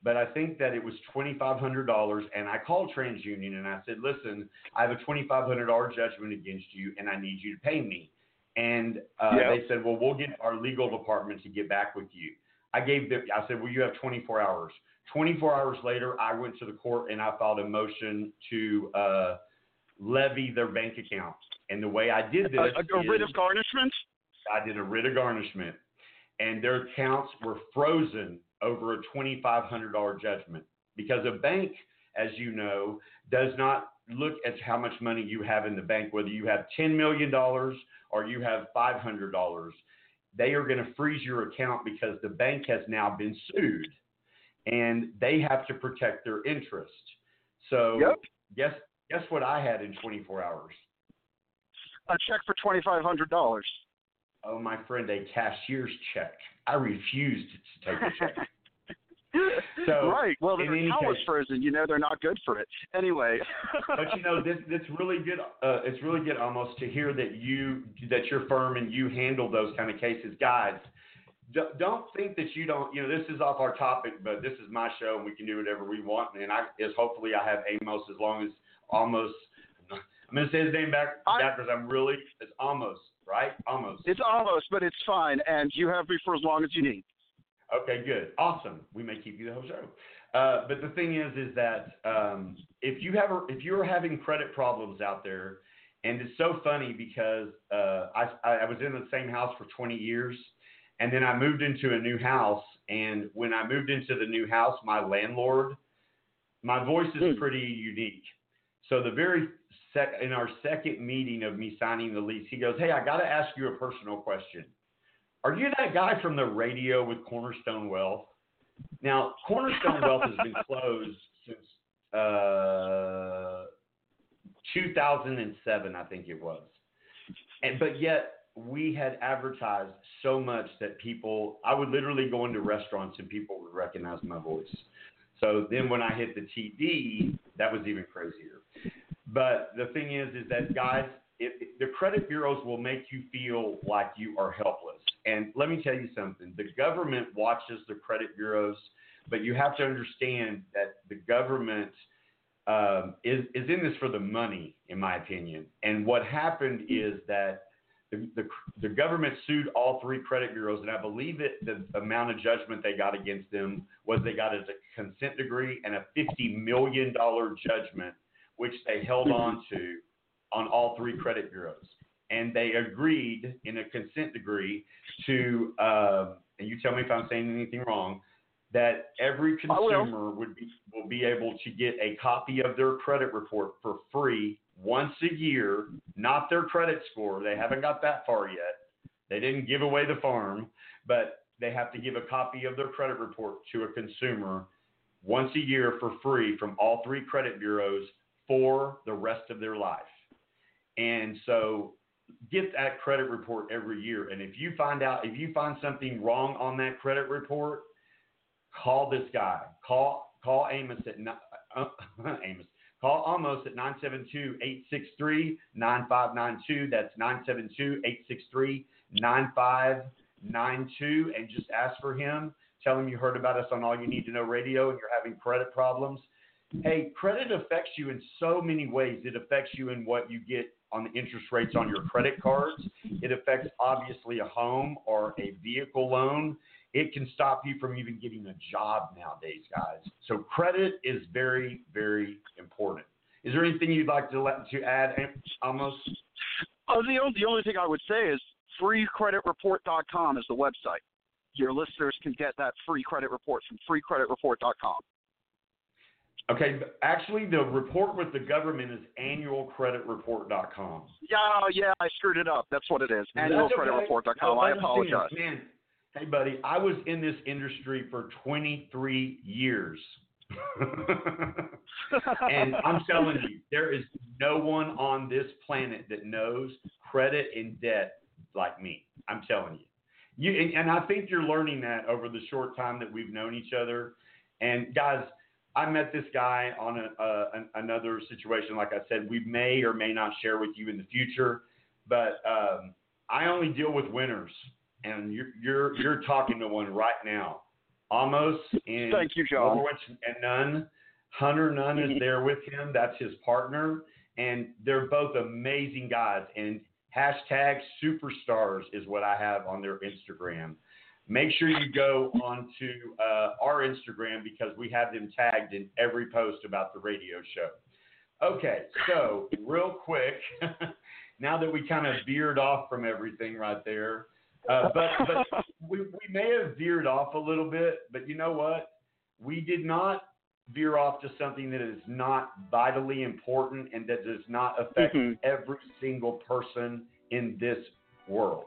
But I think that it was twenty five hundred dollars, and I called TransUnion and I said, "Listen, I have a twenty five hundred dollar judgment against you, and I need you to pay me." And uh, Yeah. they said, "Well, we'll get our legal department to get back with you." I gave them. I said, "Well, you have twenty four hours." Twenty four hours later, I went to the court and I filed a motion to uh, levy their bank account. And the way I did this, A, a, a writ of garnishment? I did a writ of garnishment, and their accounts were frozen over a $2,500 judgment because a bank, as you know, does not look at how much money you have in the bank, whether you have $10 million or you have $500. They are going to freeze your account because the bank has now been sued and they have to protect their interest. So, yep. guess, guess what I had in 24 hours? A check for $2,500 owe my friend a cashier's check. I refused to take a check. so, right. Well, the account was frozen. You know, they're not good for it. Anyway. but you know, this this really good. Uh, it's really good almost to hear that you that your firm and you handle those kind of cases, guys. D- don't think that you don't. You know, this is off our topic, but this is my show, and we can do whatever we want. And I is hopefully I have Amos as long as almost. I'm going to say his name back I, backwards. I'm really it's almost right, almost. It's almost, but it's fine, and you have me for as long as you need. Okay, good, awesome. We may keep you the whole show. Uh, but the thing is, is that um, if you have, a, if you're having credit problems out there, and it's so funny because uh, I, I was in the same house for 20 years, and then I moved into a new house, and when I moved into the new house, my landlord, my voice is pretty unique. So the very sec in our second meeting of me signing the lease, he goes, "Hey, I got to ask you a personal question." Are you that guy from the radio with Cornerstone Wealth? Now, Cornerstone Wealth has been closed since uh, 2007, I think it was. And but yet, we had advertised so much that people, I would literally go into restaurants and people would recognize my voice. So then when I hit the TV, that was even crazier. But the thing is, is that guys, the credit bureaus will make you feel like you are helpless. And let me tell you something: the government watches the credit bureaus, but you have to understand that the government um, is is in this for the money, in my opinion. And what happened is that the, the, the government sued all three credit bureaus, and I believe it the amount of judgment they got against them was they got a consent decree and a fifty million dollar judgment, which they held on to on all three credit bureaus. And they agreed in a consent decree to, uh, and you tell me if I'm saying anything wrong, that every consumer would be will be able to get a copy of their credit report for free once a year, not their credit score. They haven't got that far yet. They didn't give away the farm, but they have to give a copy of their credit report to a consumer once a year for free from all three credit bureaus for the rest of their life. And so get that credit report every year. And if you find out, if you find something wrong on that credit report, call this guy. Call call Amos at uh, Amos. Call Amos at 972-863-9592. That's 972-863-9592 and just ask for him. Tell him you heard about us on All You Need to Know Radio and you're having credit problems. Hey, credit affects you in so many ways. It affects you in what you get on the interest rates on your credit cards. It affects obviously a home or a vehicle loan. It can stop you from even getting a job nowadays, guys. So credit is very, very important. Is there anything you'd like to let to add, Amos? Oh, the only, the only thing I would say is freecreditreport.com is the website. Your listeners can get that free credit report from freecreditreport.com. Okay, actually, the report with the government is annualcreditreport.com. Yeah, yeah, I screwed it up. That's what it is. Annualcreditreport.com. No, I apologize. Man, hey, buddy, I was in this industry for 23 years. and I'm telling you, there is no one on this planet that knows credit and debt like me. I'm telling you. You and, and I think you're learning that over the short time that we've known each other. And guys, I met this guy on a, an, another situation. Like I said, we may or may not share with you in the future, but um, I only deal with winners, and you're you're you're talking to one right now. Amos in Thank you, John. And Nunn. Hunter Nunn is there with him. That's his partner, and they're both amazing guys. And hashtag superstars is what I have on their Instagram make sure you go onto uh, our Instagram because we have them tagged in every post about the radio show. Okay, so real quick, now that we kind of veered off from everything right there, uh, but, but we, we may have veered off a little bit, but you know what? We did not veer off to something that is not vitally important and that does not affect Mm-hmm. every single person in this world.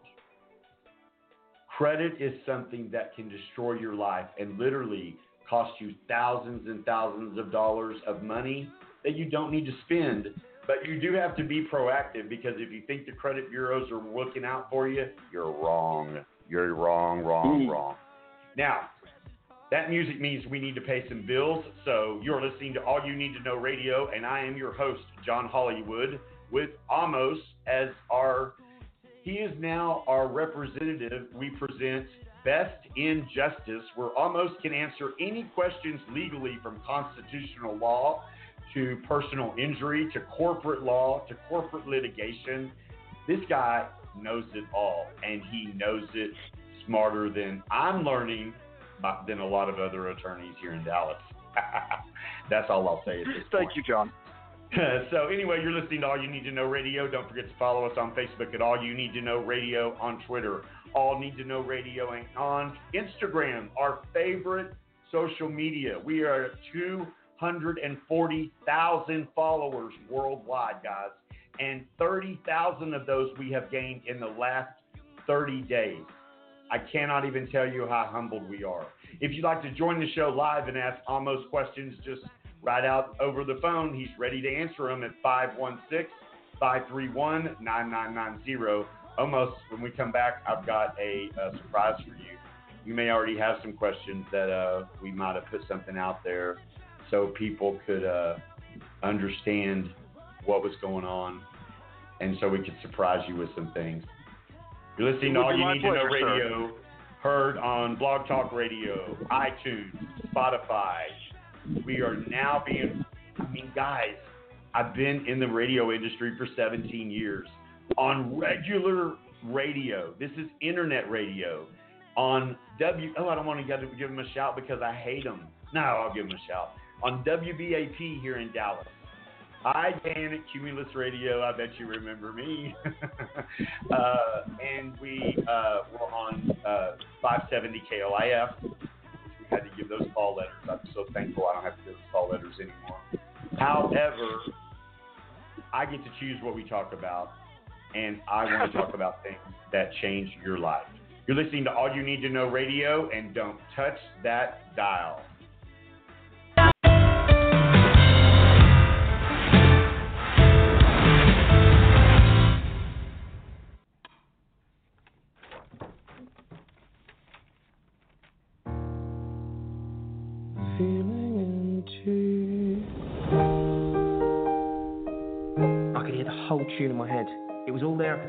Credit is something that can destroy your life and literally cost you thousands and thousands of dollars of money that you don't need to spend. But you do have to be proactive because if you think the credit bureaus are looking out for you, you're wrong. You're wrong, wrong, hmm. wrong. Now, that music means we need to pay some bills. So you're listening to All You Need to Know Radio, and I am your host, John Hollywood, with Amos as our he is now our representative. We present Best in Justice, where Amos can answer any questions legally from constitutional law to personal injury to corporate law to corporate litigation. This guy knows it all, and he knows it smarter than I'm learning than a lot of other attorneys here in Dallas. That's all I'll say this point. Thank you, John. so anyway, you're listening to All You Need to Know Radio. Don't forget to follow us on Facebook at All You Need to Know Radio, on Twitter, All Need to Know Radio, and on Instagram, our favorite social media. We are at 240,000 followers worldwide, guys, and 30,000 of those we have gained in the last 30 days. I cannot even tell you how humbled we are. If you'd like to join the show live and ask Amos questions, just right out over the phone. He's ready to answer them at 516 531 9990. Amos when we come back, I've got a, a surprise for you. You may already have some questions that uh, we might have put something out there so people could uh, understand what was going on, and so we could surprise you with some things. You're listening to All You Need to Know pleasure, sir. Radio, heard on Blog Talk Radio, iTunes, Spotify. We are now being, I mean, guys, I've been in the radio industry for 17 years on regular radio. This is internet radio. On W, oh, I don't want to give them a shout because I hate them. No, I'll give them a shout. On WBAP here in Dallas. Hi, Dan at Cumulus Radio. I bet you remember me. uh, and we uh, were on uh, 570 KLIF. Had to give those call letters. I'm so thankful I don't have to give those call letters anymore. However, I get to choose what we talk about, and I want to talk about things that change your life. You're listening to All You Need to Know Radio, and don't touch that dial.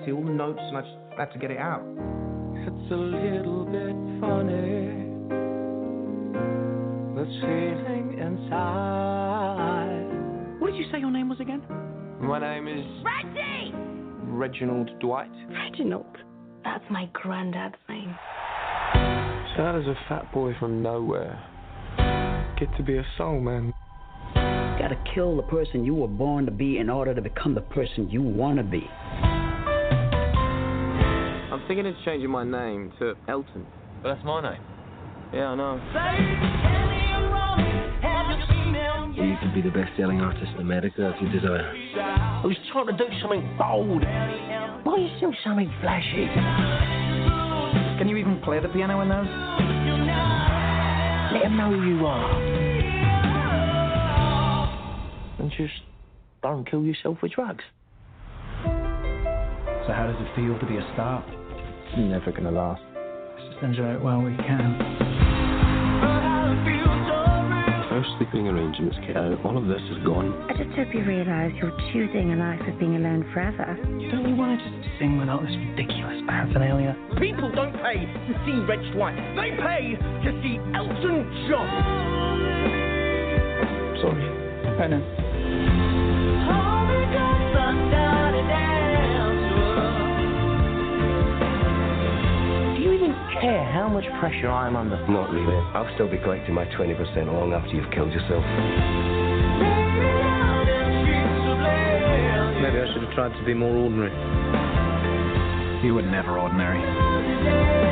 See all the notes, and I just had to get it out. It's a little bit funny. This feeling inside. What did you say your name was again? My name is Reggie! Reginald Dwight. Reginald. That's my granddad's name. So how does a fat boy from nowhere get to be a soul man? Gotta kill the person you were born to be in order to become the person you want to be. I'm thinking of changing my name to Elton. But that's my name. Yeah, I know. You can be the best-selling artist in America if you desire. I was trying to do something bold. Why are you still something flashy? Can you even play the piano in those? Let him know who you are. And just don't kill yourself with drugs. So how does it feel to be a star? It's never gonna last. Let's just enjoy it while we can. Our sleeping arrangements get. All of this is gone. I just hope you realise you're choosing a life of being alone forever. Don't you want to just sing without this ridiculous paraphernalia? People don't pay to see Reg Dwight. They pay to see Elton John. Sorry. Oh, Penance. Care how much pressure I'm under? Not really. I'll still be collecting my 20% long after you've killed yourself. Maybe I should have tried to be more ordinary. You were never ordinary.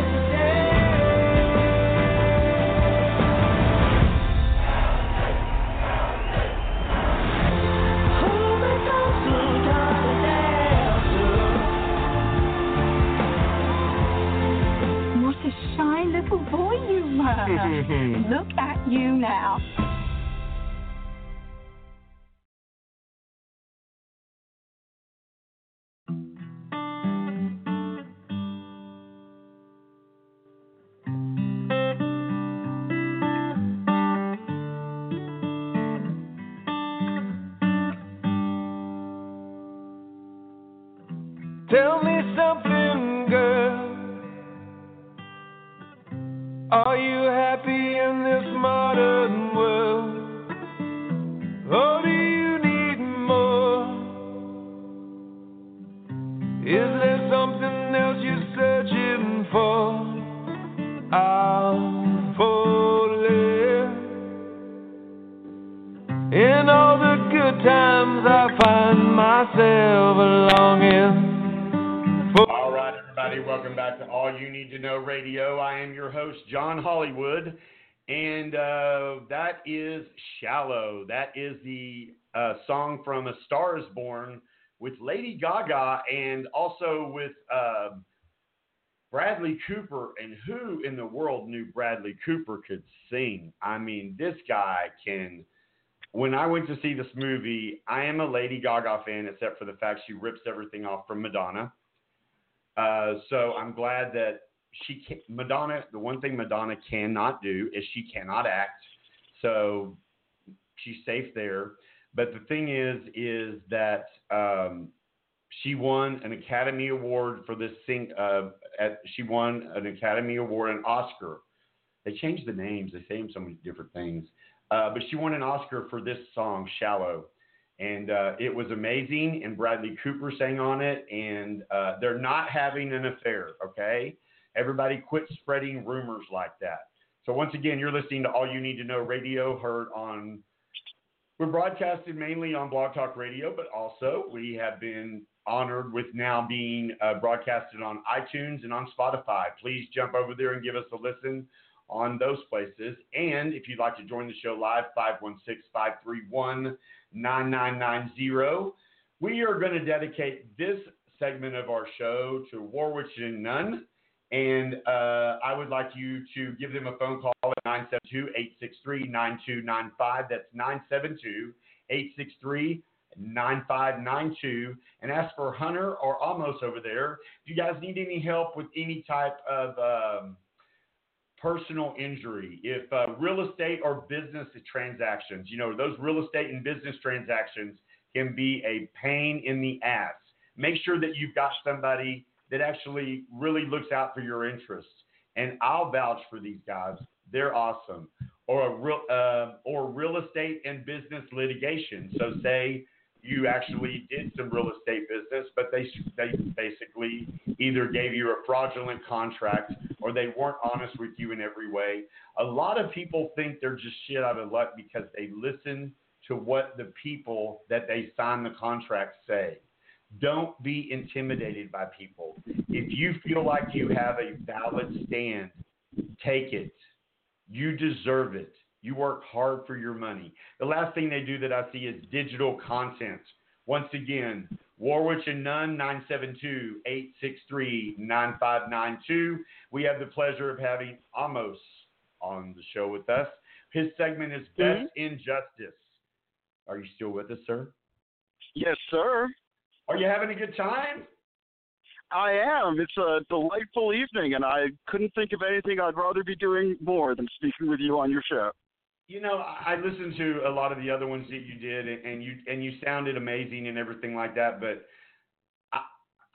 Look at you now. That is Shallow. That is the uh, song from A Star is Born with Lady Gaga and also with uh, Bradley Cooper. And who in the world knew Bradley Cooper could sing? I mean, this guy can. When I went to see this movie, I am a Lady Gaga fan, except for the fact she rips everything off from Madonna. Uh, so I'm glad that she can, Madonna. The one thing Madonna cannot do is she cannot act. So she's safe there. But the thing is, is that um, she won an Academy Award for this sing. Uh, at, she won an Academy Award, an Oscar. They changed the names. They say so many different things. Uh, but she won an Oscar for this song, "Shallow," and uh, it was amazing. And Bradley Cooper sang on it. And uh, they're not having an affair. Okay, everybody quit spreading rumors like that. So once again, you're listening to All You Need to Know Radio, heard on. We're broadcasted mainly on Blog Talk Radio, but also we have been honored with now being uh, broadcasted on iTunes and on Spotify. Please jump over there and give us a listen on those places. And if you'd like to join the show live, 516 531 9990. We are going to dedicate this segment of our show to Waranch and Nunn. And uh, I would like you to give them a phone call at 972 863 9295. That's 972 863 9592 and ask for Hunter or Amos over there. If you guys need any help with any type of um, personal injury, if uh, real estate or business transactions, you know, those real estate and business transactions can be a pain in the ass. Make sure that you've got somebody that actually really looks out for your interests. And I'll vouch for these guys. They're awesome. Or a real uh, or real estate and business litigation. So say you actually did some real estate business, but they they basically either gave you a fraudulent contract or they weren't honest with you in every way. A lot of people think they're just shit out of luck because they listen to what the people that they sign the contract say. Don't be intimidated by people. If you feel like you have a valid stand, take it. You deserve it. You work hard for your money. The last thing they do that I see is digital content. Once again, Waranch and Nunn, 972 863 9592. We have the pleasure of having Amos on the show with us. His segment is Best Mhm. in Justice. Are you still with us, sir? Yes, sir. Are you having a good time? I am. It's a delightful evening, and I couldn't think of anything I'd rather be doing more than speaking with you on your show. You know, I listened to a lot of the other ones that you did, and, and you and you sounded amazing and everything like that. But I,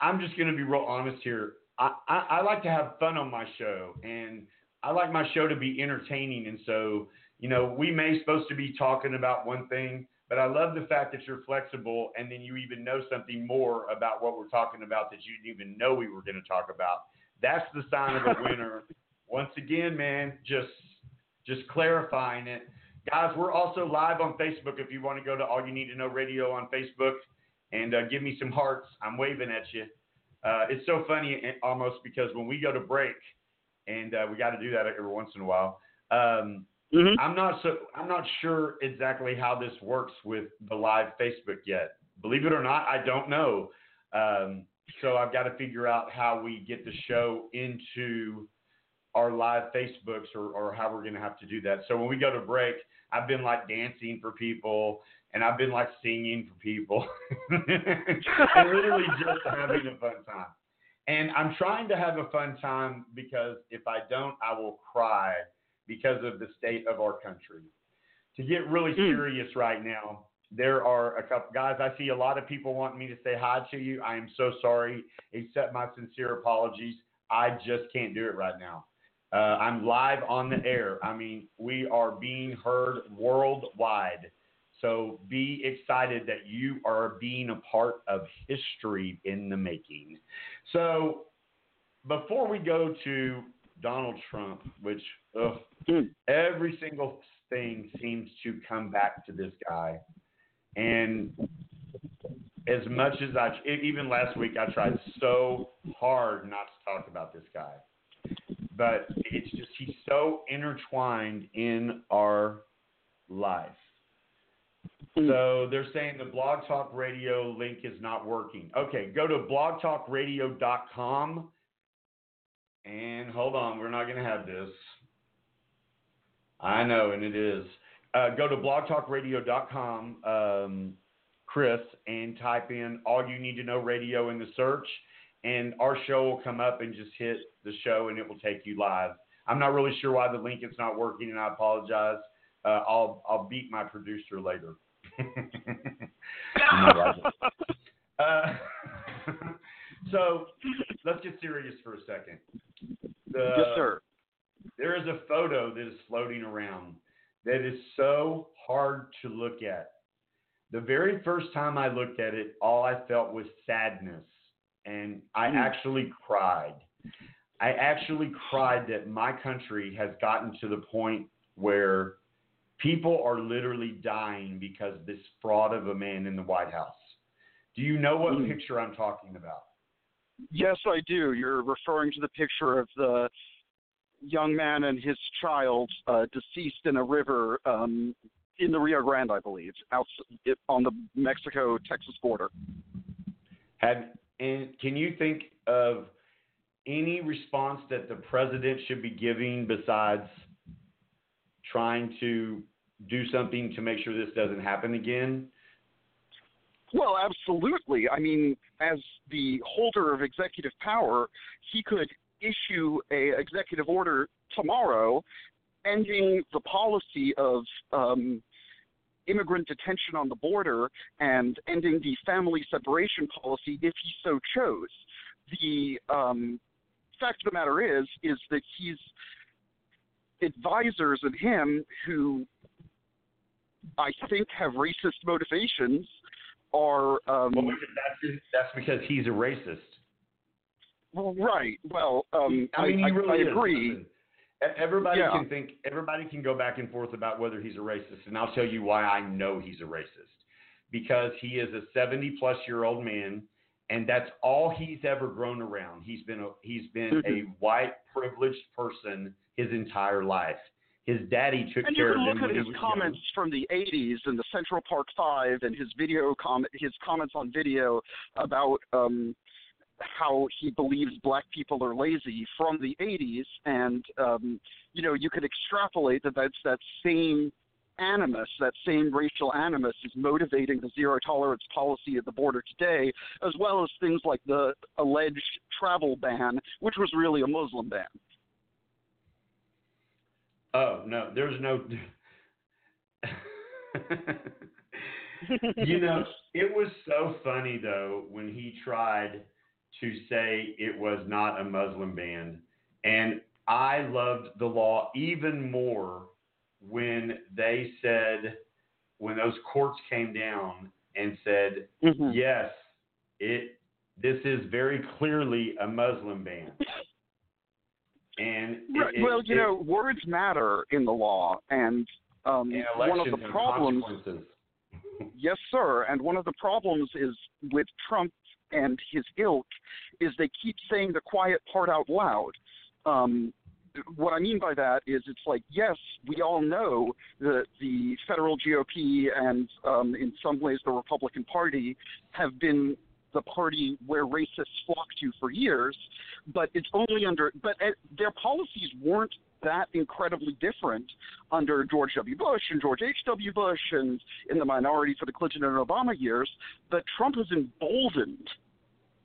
I'm just going to be real honest here. I, I, I like to have fun on my show, and I like my show to be entertaining. And so, you know, we may supposed to be talking about one thing, but I love the fact that you're flexible, and then you even know something more about what we're talking about that you didn't even know we were going to talk about. That's the sign of a winner. Once again, man, just just clarifying it. Guys, we're also live on Facebook if you want to go to All You Need to Know Radio on Facebook and uh, give me some hearts. I'm waving at you. Uh, it's so funny eh, Amos because when we go to break, and uh, we got to do that every once in a while. Um, I'm not so I'm not sure exactly how this works with the live Facebook yet. Believe it or not, I don't know. Um, so I've got to figure out how we get the show into our live Facebooks or, or how we're going to have to do that. So when we go to break, I've been like dancing for people and I've been like singing for people and literally just having a fun time. And I'm trying to have a fun time because if I don't, I will cry because of the state of our country. To get really serious right now, there are a couple guys. I see a lot of people wanting me to say hi to you. I am so sorry. Accept my sincere apologies. I just can't do it right now. Uh, I'm live on the air. I mean, we are being heard worldwide. So be excited that you are being a part of history in the making. So before we go to Donald Trump, which ugh, every single thing seems to come back to this guy. And as much as I, even last week, I tried so hard not to talk about this guy. But it's just, he's so intertwined in our life. Hmm. So they're saying the Blog Talk Radio link is not working. Okay, go to blogtalkradio.com. And hold on, we're not going to have this. I know, and it is. Uh, go to blogtalkradio.com, um, Chris, and type in all you need to know radio in the search. and our show will come up and just hit the show, and it will take you live. I'm not really sure why the link is not working, and I apologize. Uh, I'll I'll beat my producer later. uh, so let's get serious for a second. The, yes, sir. There is a photo that is floating around that is so hard to look at. The very first time I looked at it, all I felt was sadness, and I Hmm. actually cried. I actually cried that my country has gotten to the point where people are literally dying because of this fraud of a man in the White House. Do you know what Hmm. picture I'm talking about? Yes, I do. You're referring to the picture of the young man and his child uh, deceased in a river um, in the Rio Grande, I believe, out it, on the Mexico-Texas border. Have and can you think of any response that the president should be giving besides trying to do something to make sure this doesn't happen again? Well, absolutely. I mean, as the holder of executive power, he could issue a executive order tomorrow ending the policy of um, immigrant detention on the border and ending the family separation policy if he so chose. The um, fact of the matter is, is that he's advisors of him who I think have racist motivations are um, Well, that's, that's because he's a racist. Well, right. Well, um, I mean, he really I is. agree. E- Everybody Yeah. can think. Everybody can go back and forth about whether he's a racist, and I'll tell you why I know he's a racist. Because he is a 70-plus year old man, and that's all he's ever grown around. He's been a, he's been a Mhm. white privileged person his entire life. His daddy took And care of him And you look at his comments from the '80s and the Central Park Five, and his video comment, his comments on video about um, how he believes black people are lazy from the '80s, and um, you know you could extrapolate that that's that same animus, that same racial animus, is motivating the zero tolerance policy at the border today, as well as things like the alleged travel ban, which was really a Muslim ban. Oh no, there's no. you know, it was so funny though when he tried to say it was not a Muslim ban, and I loved the law even more when they said when those courts came down and said Mhm. yes, it this is very clearly a Muslim ban. And Right. it- well, you it- know, words matter in the law, and um, and one of the problems. Yes, sir. And one of the problems is with Trump and his ilk is they keep saying the quiet part out loud. Um, what I mean by that is it's like, yes, we all know that the federal GOP and um, in some ways the Republican Party have been the party where racists flock to for years, but it's only under, but uh, their policies weren't that incredibly different under George W. Bush and George H.W. Bush and in the minority for the Clinton and Obama years, but Trump has emboldened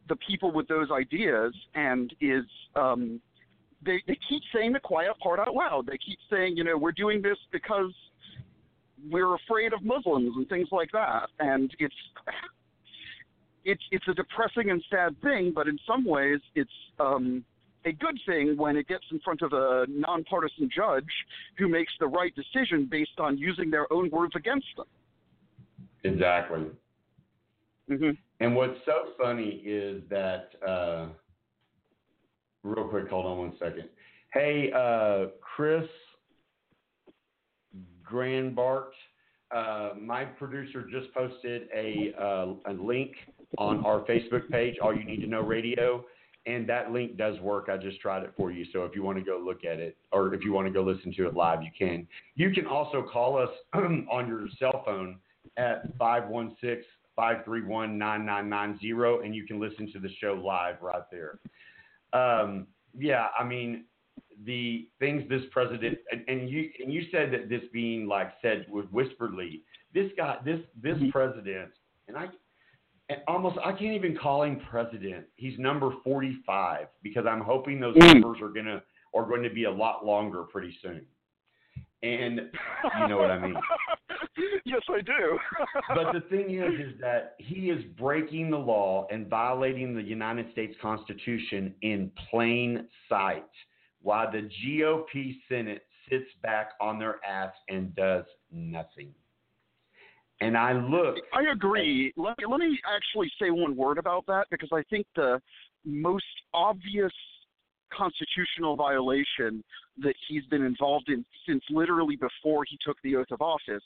the people with those ideas and is um, they, they keep saying the quiet part out loud. They keep saying, you know, we're doing this because we're afraid of Muslims and things like that. And it's it's it's a depressing and sad thing, but in some ways it's um, a good thing when it gets in front of a nonpartisan judge who makes the right decision based on using their own words against them. Exactly. Mm-hmm. And what's so funny is that, uh, real quick, hold on one second. Hey, uh, Chris Grandbart, uh, my producer just posted a, uh, a link on our Facebook page, All You Need to Know Radio, and that link does work. I just tried it for you. So if you want to go look at it, or if you want to go listen to it live, you can. You can also call us on your cell phone at 516 531 9990, and you can listen to the show live right there. Um, yeah, I mean, the things this president and, and you and you said that this being like said with whisperedly, this guy, this this president, and I almost I can't even call him president. He's number 45 because I'm hoping those Mm. numbers are gonna are going to be a lot longer pretty soon. And you know what I mean. yes, I do. but the thing is, is that he is breaking the law and violating the United States Constitution in plain sight, while the GOP Senate sits back on their ass and does nothing. And I look. I agree. Let me, let me actually say one word about that because I think the most obvious constitutional violation that he's been involved in since literally before he took the oath of office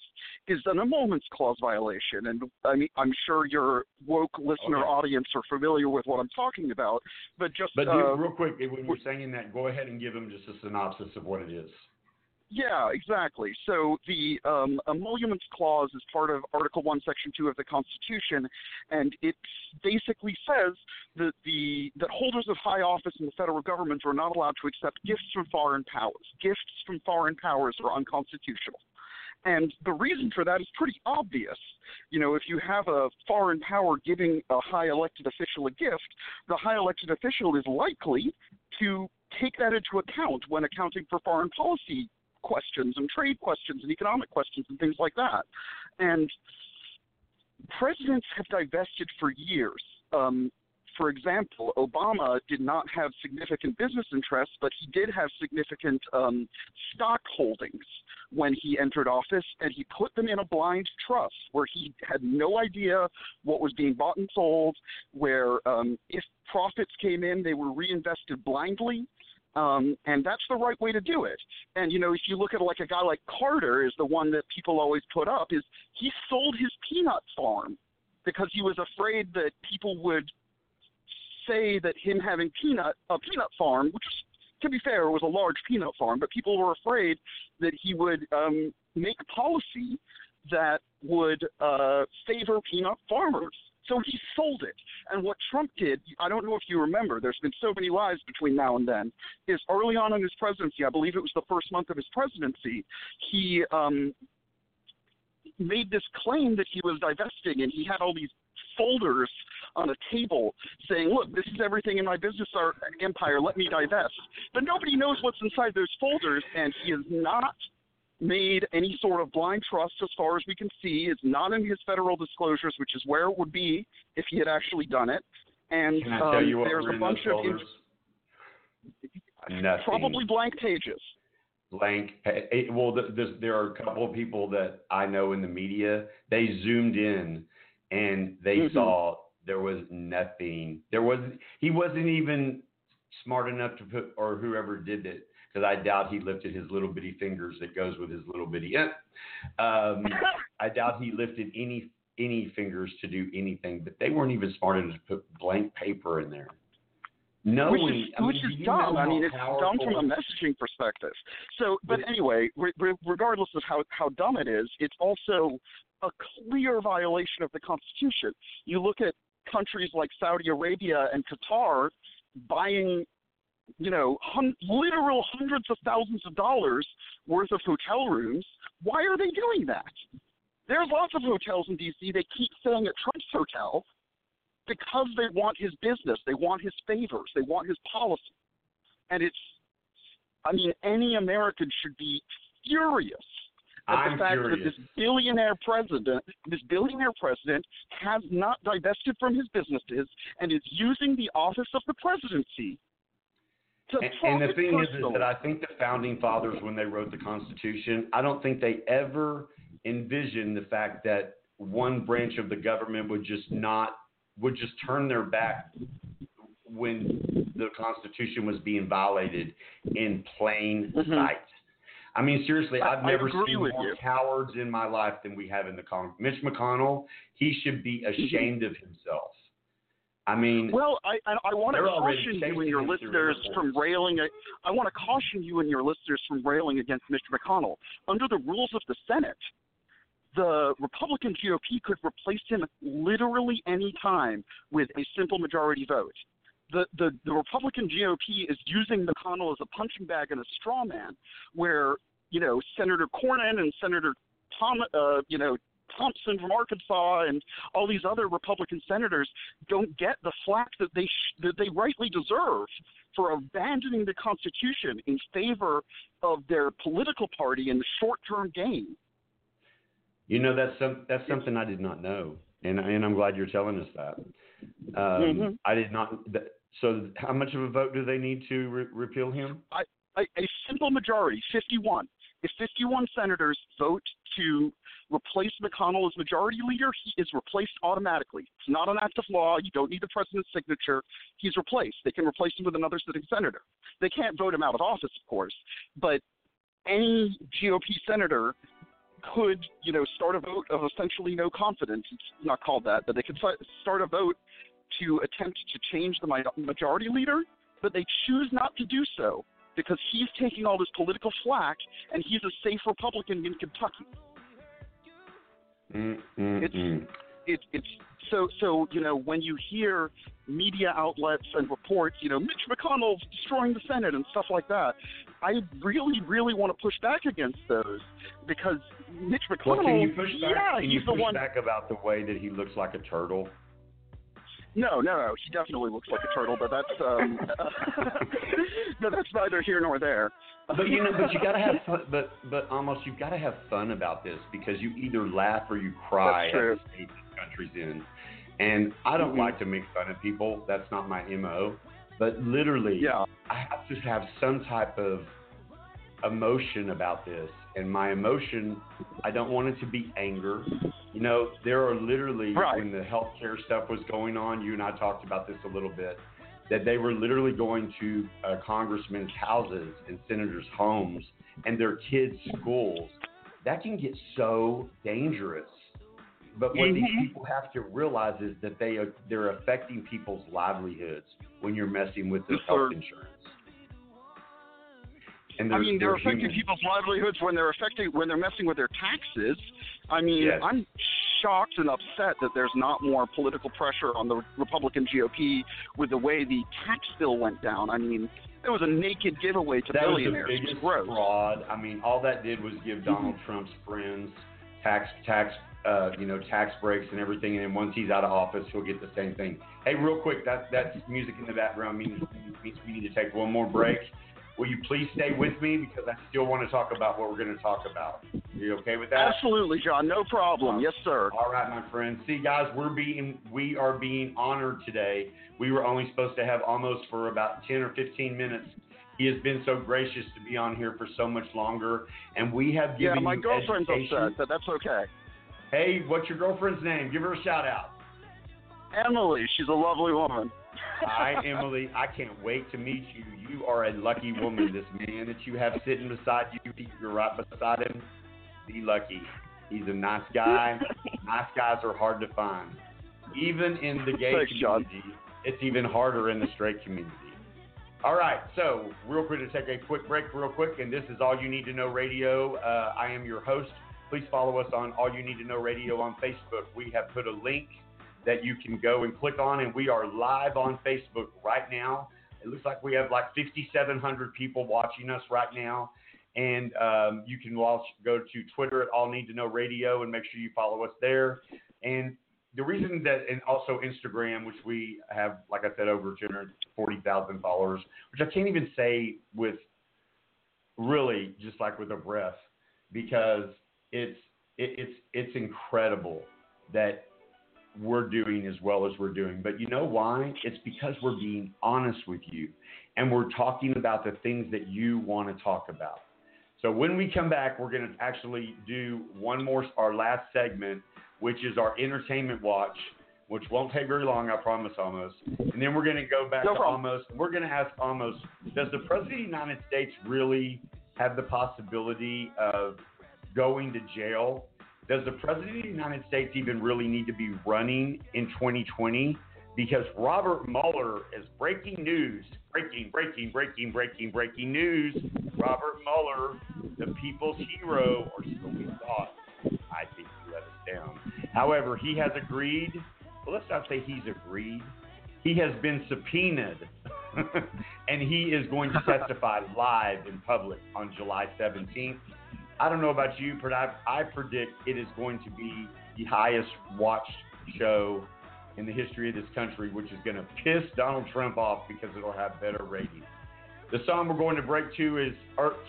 is an emoluments clause violation. And I mean, I'm sure your woke listener Okay. audience are familiar with what I'm talking about. But just But uh, real quick, when you're saying that, go ahead and give him just a synopsis of what it is. Yeah, exactly. So the um, emoluments clause is part of Article One, Section Two of the Constitution, and it basically says that the that holders of high office in the federal government are not allowed to accept gifts from foreign powers. Gifts from foreign powers are unconstitutional. And the reason for that is pretty obvious. You know, if you have a foreign power giving a high elected official a gift, the high elected official is likely to take that into account when accounting for foreign policy questions and trade questions and economic questions and things like that. And presidents have divested for years. Um, for example, Obama did not have significant business interests, but he did have significant um, stock holdings when he entered office, and he put them in a blind trust where he had no idea what was being bought and sold, where um, if profits came in, they were reinvested blindly. Um, and that's the right way to do it. And you know, if you look at like a guy like Carter, is the one that people always put up, is he sold his peanut farm because he was afraid that people would say that him having peanut a peanut farm, which to be fair was a large peanut farm, but people were afraid that he would um, make policy that would uh, favor peanut farmers. So he sold it. And what Trump did, I don't know if you remember, there's been so many lies between now and then, is early on in his presidency, I believe it was the first month of his presidency, he um, made this claim that he was divesting, and he had all these folders on a table saying, "Look, this is everything in my business empire. Let me divest." But nobody knows what's inside those folders, and he is not made any sort of blind trust, as far as we can see. It's not in his federal disclosures, which is where it would be if he had actually done it. And Can I tell um, you what there's a bunch of? Probably blank pages. blank. pa- Well, th- there are a couple of people that I know in the media. They zoomed in and they Mhm. saw there was nothing. There wasn't. He wasn't even smart enough to put, or whoever did it, because I doubt he lifted his little bitty fingers that goes with his little bitty. eh. Um, I doubt he lifted any any fingers to do anything. But they weren't even smart enough to put blank paper in there. No, which is, I mean, which is dumb. I mean, it's dumb from a messaging perspective. So, but anyway, re- re- regardless of how how dumb it is, it's also a clear violation of the Constitution. You look at countries like Saudi Arabia and Qatar buying, you know, hun- literal hundreds of thousands of dollars worth of hotel rooms. Why are they doing that? There's lots of hotels in D.C. They keep saying at Trump's hotel because they want his business, they want his favors, they want his policy. And it's, I mean, any American should be furious at I'm the fact furious. that this billionaire president, this billionaire president, has not divested from his businesses and is using the office of the presidency And, and the thing is, is that I think the founding fathers, when they wrote the Constitution, I don't think they ever envisioned the fact that one branch of the government would just not would just turn their back when the Constitution was being violated in plain sight. I mean, seriously, I've I never seen more you. cowards in my life than we have in the Congress. Mitch McConnell, he should be ashamed of himself. I mean, Well, I I, I want to caution you and your listeners from railing. At, I want to caution you and your listeners from railing against Mr. McConnell. Under the rules of the Senate, the Republican GOP could replace him literally any time with a simple majority vote. The, the the Republican GOP is using McConnell as a punching bag and a straw man, where you know Senator Cornyn and Senator Tom, uh, you know Thompson from Arkansas and all these other Republican senators don't get the flack that they sh- that they rightly deserve for abandoning the Constitution in favor of their political party in the short-term gain. You know, that's some, that's something I did not know, and and I'm glad you're telling us that. Um, Mhm. I did not. Th- so, how much of a vote do they need to re- repeal him? I, a, a simple majority, 51. If 51 senators vote to replace McConnell as majority leader, he is replaced automatically. It's not an act of law. You don't need the president's signature. He's replaced. They can replace him with another sitting senator. They can't vote him out of office, of course, but any GOP senator could, you know, start a vote of essentially no confidence. It's not called that, but they could start a vote to attempt to change the majority leader, but they choose not to do so because he's taking all this political flack and he's a safe Republican in Kentucky. Mm, mm, It's mm. it, it's so so you know when you hear media outlets and reports, you know Mitch McConnell's destroying the Senate and stuff like that. I really really want to push back against those because Mitch McConnell. Well, can you push back? Yeah, can he's you the push one. back about the way that he looks like a turtle? No, no, no. He definitely looks like a turtle, but that's um, but that's neither here nor there. But you know, but you gotta have fun. But but Amos you've got to have fun about this because you either laugh or you cry at the state this country's in. And I don't Mhm. like to make fun of people. That's not my mo. But literally, Yeah. I have to have some type of emotion about this. And my emotion, I don't want it to be anger. You know, there are literally Right. when the healthcare stuff was going on. You and I talked about this a little bit. That they were literally going to uh, congressmen's houses and senators' homes and their kids' schools. That can get so dangerous. But what these Mhm. people have to realize is that they are they're affecting people's livelihoods when you're messing with their Yes, health sir. insurance. I mean, they're, they're affecting human. people's livelihoods when they're affecting when they're messing with their taxes. I mean, Yes. I'm shocked and upset that there's not more political pressure on the Republican GOP with the way the tax bill went down. I mean, it was a naked giveaway to that was the billionaires. Was biggest gross. fraud. I mean, all that did was give Donald Trump's friends tax tax uh, you know tax breaks and everything, and then once he's out of office, he'll get the same thing. Hey, real quick, that that's music in the background means means we need to take one more break. Will you please stay with me because I still want to talk about what we're going to talk about. Are you okay with that? Absolutely, John. No problem. Yes, sir. All right, my friends. See, guys, we're being we are being honored today. We were only supposed to have Amos for about ten or fifteen minutes. He has been so gracious to be on here for so much longer, and we have Yeah, given my you girlfriend's education. upset, but that's okay. Hey, what's your girlfriend's name? Give her a shout out. Emily, she's a lovely woman. Hi, Emily. I can't wait to meet you. You are a lucky woman. This man that you have sitting beside you, you're right beside him. Be lucky. He's a nice guy. nice guys are hard to find. Even in the gay Thanks, John. community, it's even harder in the straight community. All right, so real quick to take a quick break, real quick, and this is All You Need to Know Radio. Uh, I am your host. Please follow us on All You Need to Know Radio on Facebook. We have put a link that you can go and click on, and we are live on Facebook right now. It looks like we have like 5,700 people watching us right now. And um, you can watch, go to Twitter at All Need to Know Radio and make sure you follow us there. And the reason that, and also Instagram, which we have, like I said, over 240,000 followers, which I can't even say with really just like with a breath, because it's it, it's it's incredible that we're doing as well as we're doing. But you know why? It's because we're being honest with you, and we're talking about the things that you want to talk about. So when we come back, we're going to actually do one more, our last segment, which is our entertainment watch, which won't take very long, I promise, Amos. And then we're going to go back No to Amos. We're going to ask Amos, does the president of the United States really have the possibility of going to jail? Does the president of the United States even really need to be running in 2020? Because Robert Mueller is breaking news. Breaking, breaking, breaking, breaking, breaking news. Robert Mueller, the people's hero, or so we thought. I think he let us down. However, he has agreed. Well, let's not say he's agreed. He has been subpoenaed, and he is going to testify live in public on July 17th. I don't know about you, but I, I predict it is going to be the highest watched show in the history of this country, which is going to piss Donald Trump off because it'll have better ratings. The song we're going to break to is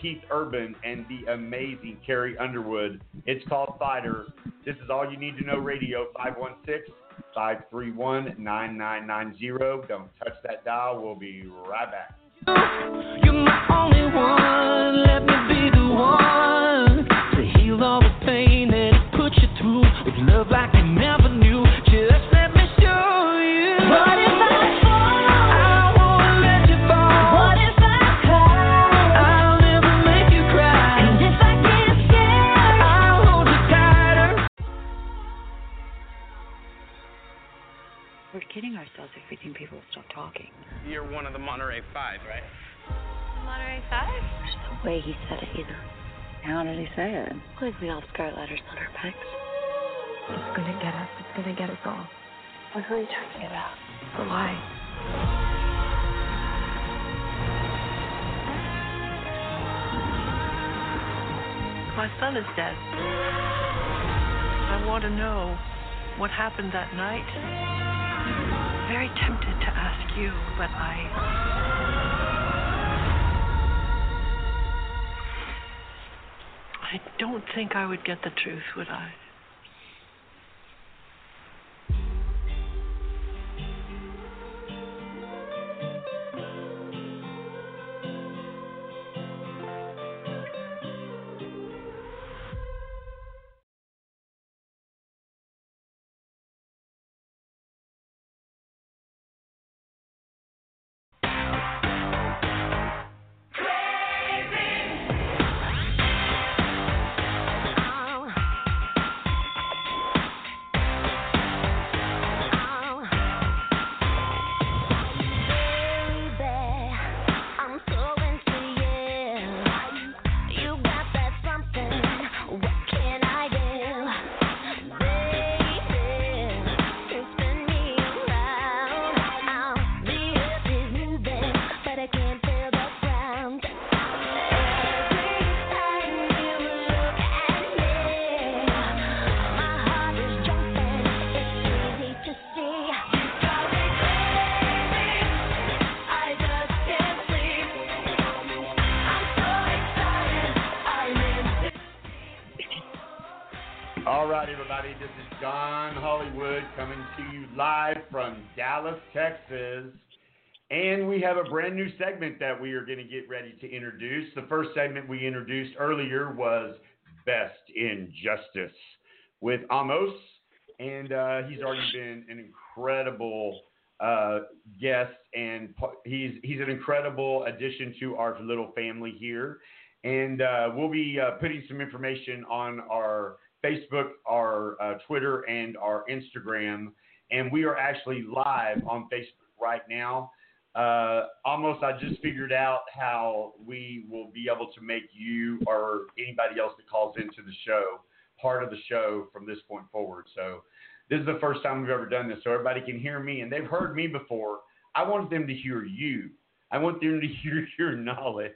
Keith Urban and the amazing Carrie Underwood. It's called Fighter. This is All You Need to Know Radio 516 531 9990. Don't touch that dial. We'll be right back. Way he said it, you know. How did he say it? Like we all have scarlet letters on our backs. It's gonna get us. It's gonna get us all. What are you talking about? The lie. My son is dead. I want to know what happened that night. I'm very tempted to ask you, but I. I don't think I would get the truth, would I? Dallas, Texas. And we have a brand new segment that we are going to get ready to introduce. The first segment we introduced earlier was Best in Justice with Amos. And uh, he's already been an incredible uh, guest, and he's, he's an incredible addition to our little family here. And uh, we'll be uh, putting some information on our Facebook, our uh, Twitter, and our Instagram. And we are actually live on Facebook right now. Uh, Amos, I just figured out how we will be able to make you or anybody else that calls into the show part of the show from this point forward. So, this is the first time we've ever done this, so everybody can hear me, and they've heard me before. I want them to hear you. I want them to hear your knowledge.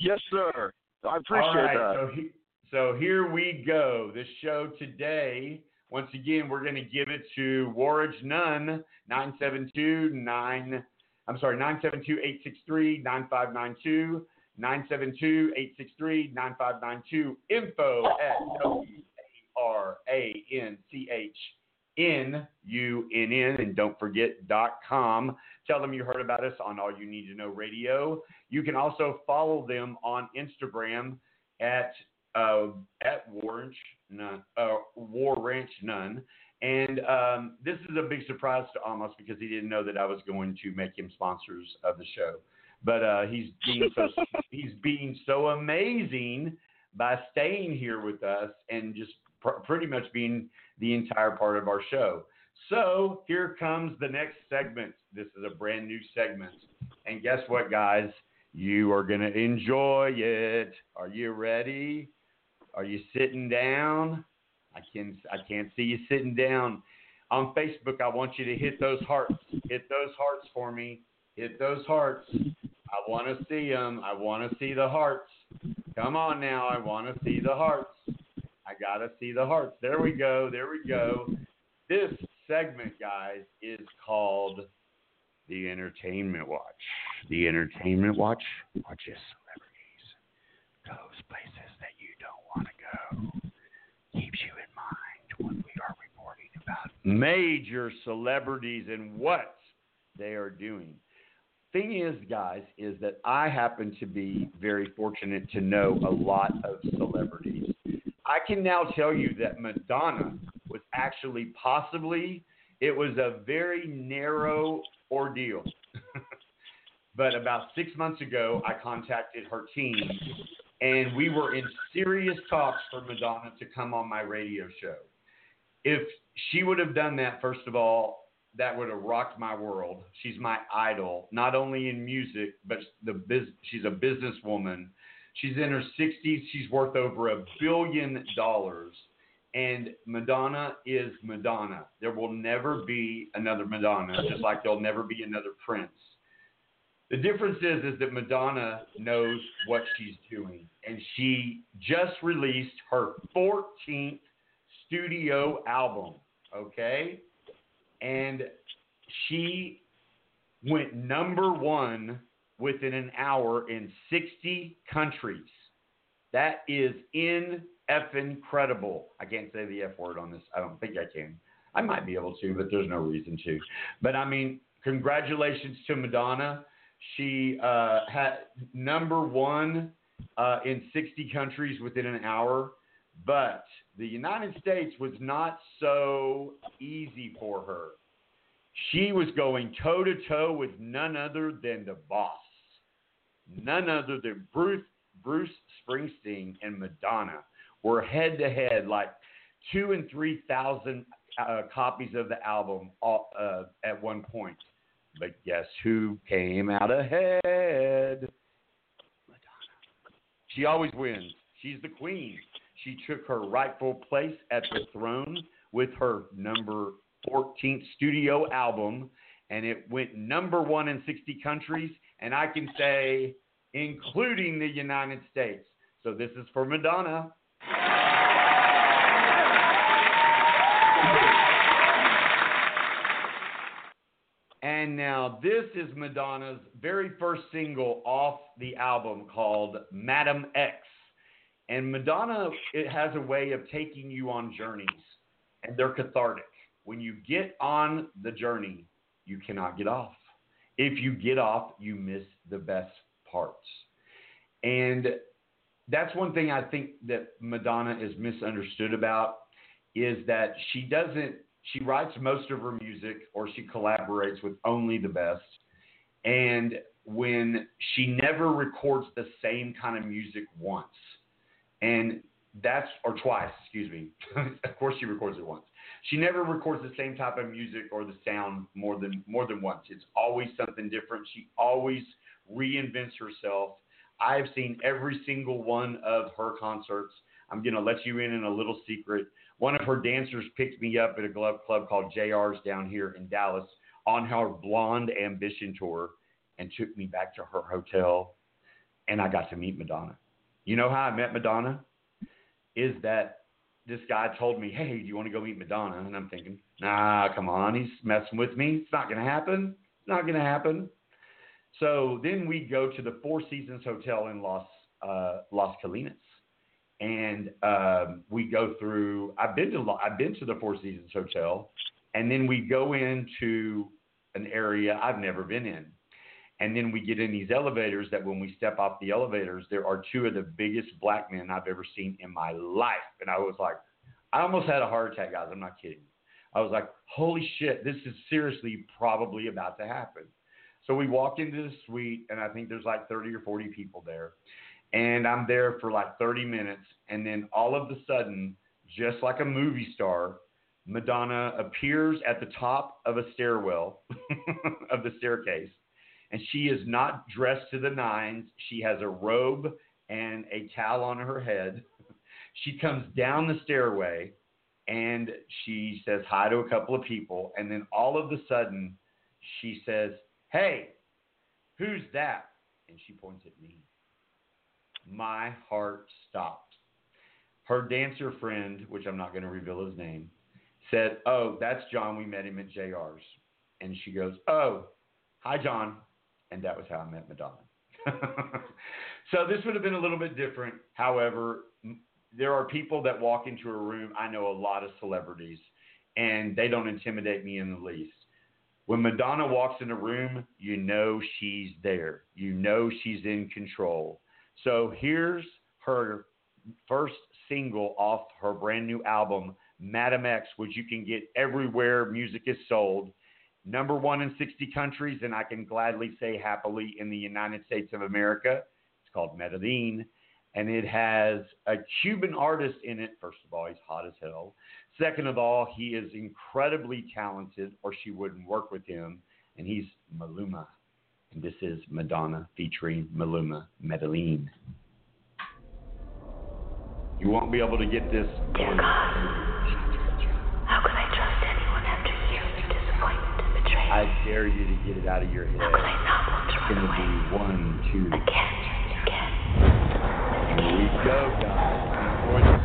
yes, sir. I appreciate All right, that. So, he, so here we go. This show today, once again, we're going to give it to Waranch Nunn, 972-9, I'm sorry, 972-863-9592, 972-863-9592, info at W-A-R-A-N-C-H-N-U-N-N, and don't forget dot com. Tell them you heard about us on All You Need to Know Radio. You can also follow them on Instagram at uh, at War Ranch None, uh, War Ranch None. And um, this is a big surprise to Amos because he didn't know that I was going to make him sponsors of the show. But uh, he's being so he's being so amazing by staying here with us and just pr- pretty much being the entire part of our show. So here comes the next segment. This is a brand new segment. And guess what, guys? You are going to enjoy it. Are you ready? Are you sitting down? I can I can't see you sitting down. On Facebook, I want you to hit those hearts. Hit those hearts for me. Hit those hearts. I want to see them. I want to see the hearts. Come on now. I want to see the hearts. I gotta see the hearts. There we go. There we go. This segment, guys, is called the Entertainment Watch. The Entertainment Watch watches celebrities, goes places that you don't want to go, keeps you in mind when we are reporting about major celebrities and what they are doing. Thing is, guys, is that I happen to be very fortunate to know a lot of celebrities. I can now tell you that Madonna was actually possibly it was a very narrow ordeal. but about six months ago, I contacted her team, and we were in serious talks for Madonna to come on my radio show. If she would have done that, first of all, that would have rocked my world. She's my idol, not only in music, but the biz- she's a businesswoman. She's in her 60s. She's worth over a billion dollars. And Madonna is Madonna. There will never be another Madonna, just like there'll never be another Prince. The difference is, is that Madonna knows what she's doing, and she just released her 14th studio album. Okay, and she went number one within an hour in 60 countries. That is in effing credible. I can't say the F word on this. I don't think I can. I might be able to, but there's no reason to. But I mean, congratulations to Madonna. She uh, had number one uh, in 60 countries within an hour. But the United States was not so easy for her. She was going toe to toe with none other than the boss, none other than Bruce, Bruce Springsteen and Madonna were head to head, like two and three thousand uh, copies of the album uh, at one point. But guess who came out ahead? Madonna. She always wins. She's the queen. She took her rightful place at the throne with her number 14th studio album, and it went number one in 60 countries, and I can say, including the United States. So this is for Madonna. And now this is Madonna's very first single off the album called Madame X. And Madonna it has a way of taking you on journeys, and they're cathartic. When you get on the journey, you cannot get off. If you get off, you miss the best parts. And that's one thing I think that Madonna is misunderstood about is that she doesn't she writes most of her music or she collaborates with only the best. And when she never records the same kind of music once and that's or twice excuse me. Of course she records it once. She never records the same type of music or the sound more than more than once. It's always something different. She always reinvents herself. I've seen every single one of her concerts. I'm going to let you in in a little secret. One of her dancers picked me up at a glove club called JR's down here in Dallas on her Blonde Ambition tour and took me back to her hotel and I got to meet Madonna. You know how I met Madonna? Is that this guy told me, Hey, do you want to go meet Madonna? And I'm thinking, Nah, come on. He's messing with me. It's not going to happen. It's not going to happen. So then we go to the Four Seasons Hotel in Los uh, Las Colinas, and um, we go through. I've been to I've been to the Four Seasons Hotel, and then we go into an area I've never been in, and then we get in these elevators. That when we step off the elevators, there are two of the biggest black men I've ever seen in my life, and I was like, I almost had a heart attack, guys. I'm not kidding. I was like, holy shit, this is seriously probably about to happen. So we walk into the suite, and I think there's like 30 or 40 people there. And I'm there for like 30 minutes. And then all of a sudden, just like a movie star, Madonna appears at the top of a stairwell of the staircase. And she is not dressed to the nines. She has a robe and a towel on her head. she comes down the stairway and she says hi to a couple of people. And then all of a sudden, she says, Hey, who's that? And she points at me. My heart stopped. her dancer friend, which I'm not going to reveal his name, said, "Oh, that's John. We met him at JR's." And she goes, "Oh, hi, John." And that was how I met Madonna. so this would have been a little bit different. However, there are people that walk into a room. I know a lot of celebrities, and they don't intimidate me in the least. When Madonna walks in a room, you know she's there. You know she's in control. So here's her first single off her brand new album, Madame X, which you can get everywhere music is sold. Number one in 60 countries, and I can gladly say happily in the United States of America. It's called Medellin, and it has a Cuban artist in it. First of all, he's hot as hell. Second of all, he is incredibly talented, or she wouldn't work with him, and he's Maluma. This is Madonna featuring Maluma, Medellin. You won't be able to get this. Dear God, how could I trust anyone after years of disappointment and betrayal? I dare you to get it out of your head. How could I not want to It's going to be one, two. Again, again. Here we go, guys.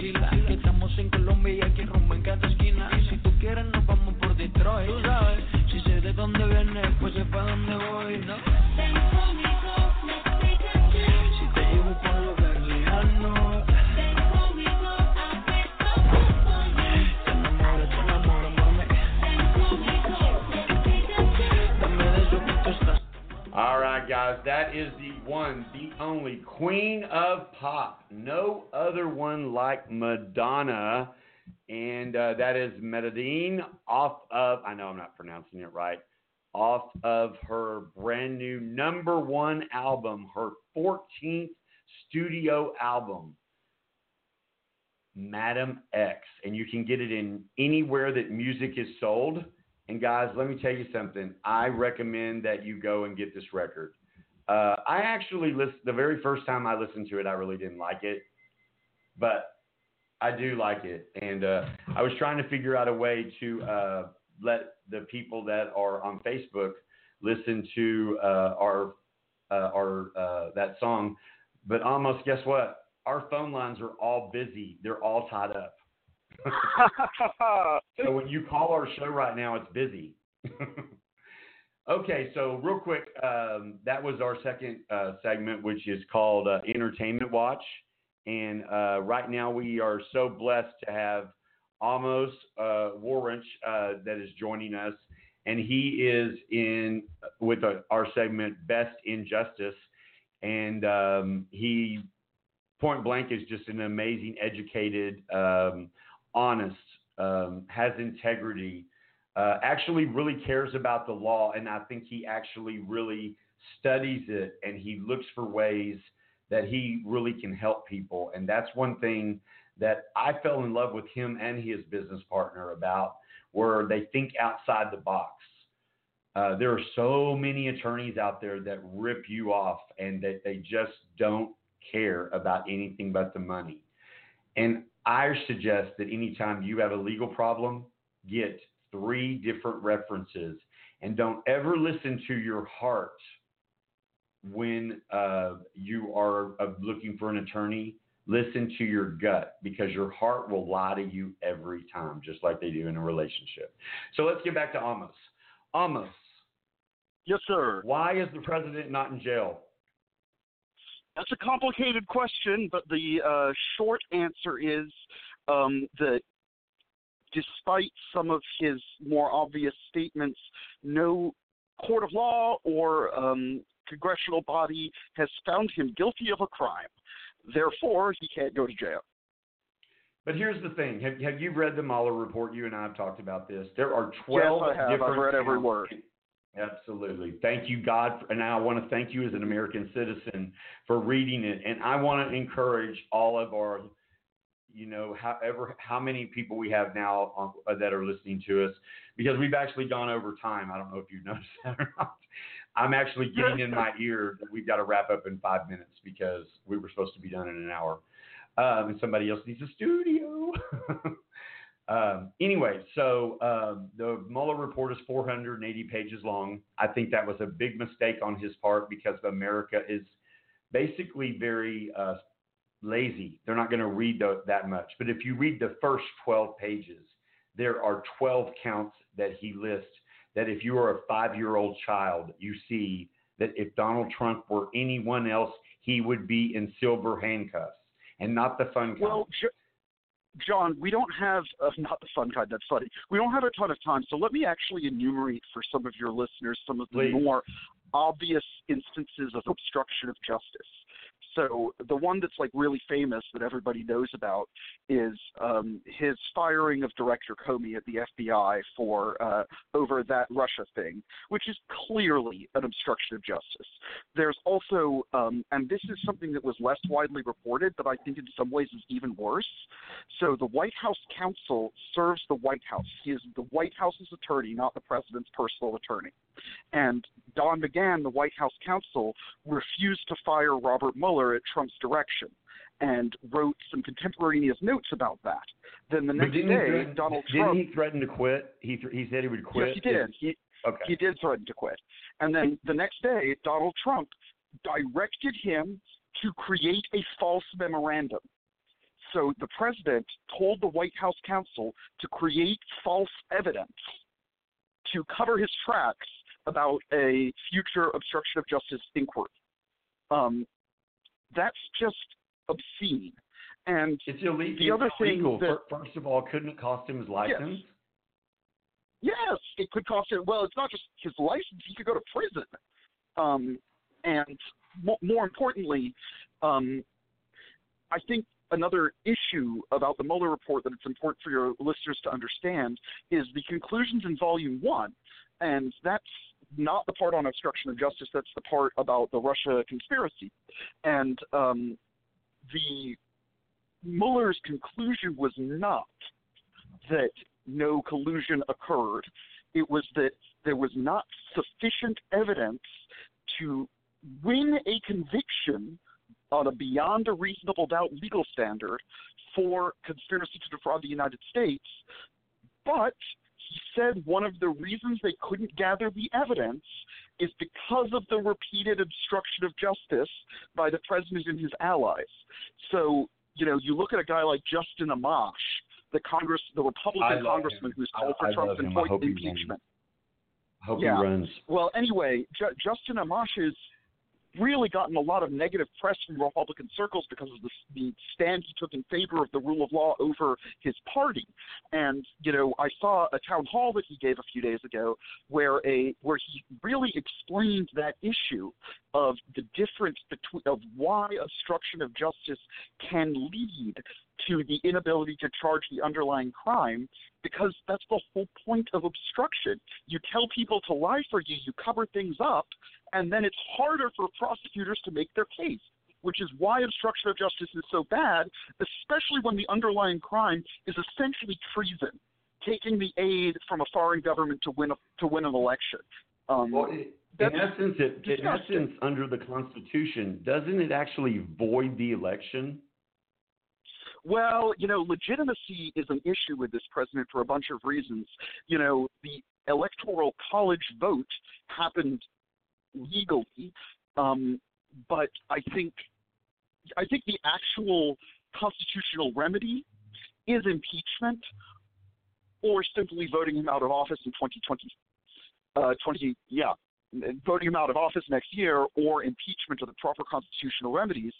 Solo vacila. Que estamos en Colombia y aquí rumbo en cada esquina. Y si tú quieres, nos vamos por Detroit. Tú sabes, si sé de dónde vienes, pues sé pa' dónde voy, ¿no? Si te llevo por lugar lejano. Te enamoro, te enamoro, mami. Dame de eso que tú estás All right, guys, that is the one, the only queen of pop. No other one like Madonna and uh, that is Medellin off of, I know I'm not pronouncing it right, off of her brand new number one album, her 14th studio album, Madame X. And you can get it in anywhere that music is sold. And guys, let me tell you something. I recommend that you go and get this record. Uh, I actually listened, the very first time I listened to it, I really didn't like it. But I do like it, and uh, I was trying to figure out a way to uh, let the people that are on Facebook listen to uh, our uh, our uh, that song. But almost, guess what? Our phone lines are all busy. They're all tied up. so when you call our show right now, it's busy. okay, so real quick, um, that was our second uh, segment, which is called Entertainment Watch. And uh, right now, we are so blessed to have Amos uh, Waranch uh, that is joining us. And he is in with a, our segment Best in Justice. And um, he, point blank, is just an amazing, educated, um, honest, um, has integrity, uh, actually really cares about the law. And I think he actually really studies it and he looks for ways that he really can help people. And that's one thing that I fell in love with him and his business partner about, where they think outside the box. Uh, there are so many attorneys out there that rip you off and that they just don't care about anything but the money. And I suggest that anytime you have a legal problem, get three different references and don't ever listen to your heart when uh, you are uh, looking for an attorney, listen to your gut because your heart will lie to you every time, just like they do in a relationship. So let's get back to Amos. Amos. Yes, sir. Why is the president not in jail? That's a complicated question, but the uh, short answer is um, that despite some of his more obvious statements, no court of law or um, congressional body has found him guilty of a crime. Therefore, he can't go to jail. But here's the thing: have, have you read the Mueller report? You and I have talked about this. There are twelve yes, I have. different. I've read every word. Absolutely. Thank you, God, and I want to thank you as an American citizen for reading it. And I want to encourage all of our, you know, however how many people we have now on, uh, that are listening to us, because we've actually gone over time. I don't know if you've noticed that or not. I'm actually getting in my ear that we've got to wrap up in five minutes because we were supposed to be done in an hour. Um, and somebody else needs a studio. um, anyway, so um, the Mueller report is 480 pages long. I think that was a big mistake on his part because America is basically very uh, lazy. They're not going to read the, that much. But if you read the first 12 pages, there are 12 counts that he lists that if you are a five year old child, you see that if Donald Trump were anyone else, he would be in silver handcuffs and not the fun kind. Well, John, we don't have uh, not the fun kind. That's funny. We don't have a ton of time, so let me actually enumerate for some of your listeners some of the Please. more obvious instances of obstruction of justice. So the one that's like really famous that everybody knows about is um, his firing of Director Comey at the FBI for uh, over that Russia thing, which is clearly an obstruction of justice. There's also, um, and this is something that was less widely reported, but I think in some ways is even worse. So the White House counsel serves the White House. He is the White House's attorney, not the president's personal attorney. And Don McGahn, the White House counsel, refused to fire Robert Mueller at Trump's direction and wrote some contemporaneous notes about that. Then the next day, threaten, Donald didn't Trump. he threaten to quit? He th- he said he would quit. Yes, he did. He, okay. he did threaten to quit. And then the next day, Donald Trump directed him to create a false memorandum. So the president told the White House counsel to create false evidence to cover his tracks about a future obstruction of justice inquiry. Um, that's just obscene. And it's illegal. The other thing illegal. that First of all, couldn't it cost him his license? Yes, it could cost him. Well, it's not just his license; he could go to prison. Um, and mo- more importantly, um, I think another issue about the Mueller report that it's important for your listeners to understand is the conclusions in Volume One, and that's not the part on obstruction of justice. That's the part about the Russia conspiracy, and um, the Mueller's conclusion was not that no collusion occurred. It was that there was not sufficient evidence to win a conviction on a beyond a reasonable doubt legal standard for conspiracy to defraud the United States. But he said one of the reasons they couldn't gather the evidence is because of the repeated obstruction of justice by the president and his allies. So, you know, you look at a guy like Justin Amash, the Congress, the Republican congressman him. who's called I- for I Trump's love him. I impo- hope he runs. impeachment. Yeah. Well, anyway, Ju- Justin Amash has really gotten a lot of negative press from Republican circles because of the, the stand he took in favor of the rule of law over his party. And you know, I saw a town hall that he gave a few days ago where a where he really explained that issue of the difference between of why obstruction of justice can lead to the inability to charge the underlying crime because that's the whole point of obstruction. You tell people to lie for you, you cover things up, and then it's harder for prosecutors to make their case, which is why obstruction of justice is so bad, especially when the underlying crime is essentially treason, taking the aid from a foreign government to win a, to win an election. Um, Well, in essence, it, in essence, under the Constitution, doesn't it actually void the election? Well, you know, legitimacy is an issue with this president for a bunch of reasons. You know, the electoral college vote happened legally, um, but I think I think the actual constitutional remedy is impeachment or simply voting him out of office in 2020. Uh, 20, yeah, voting him out of office next year or impeachment are the proper constitutional remedies.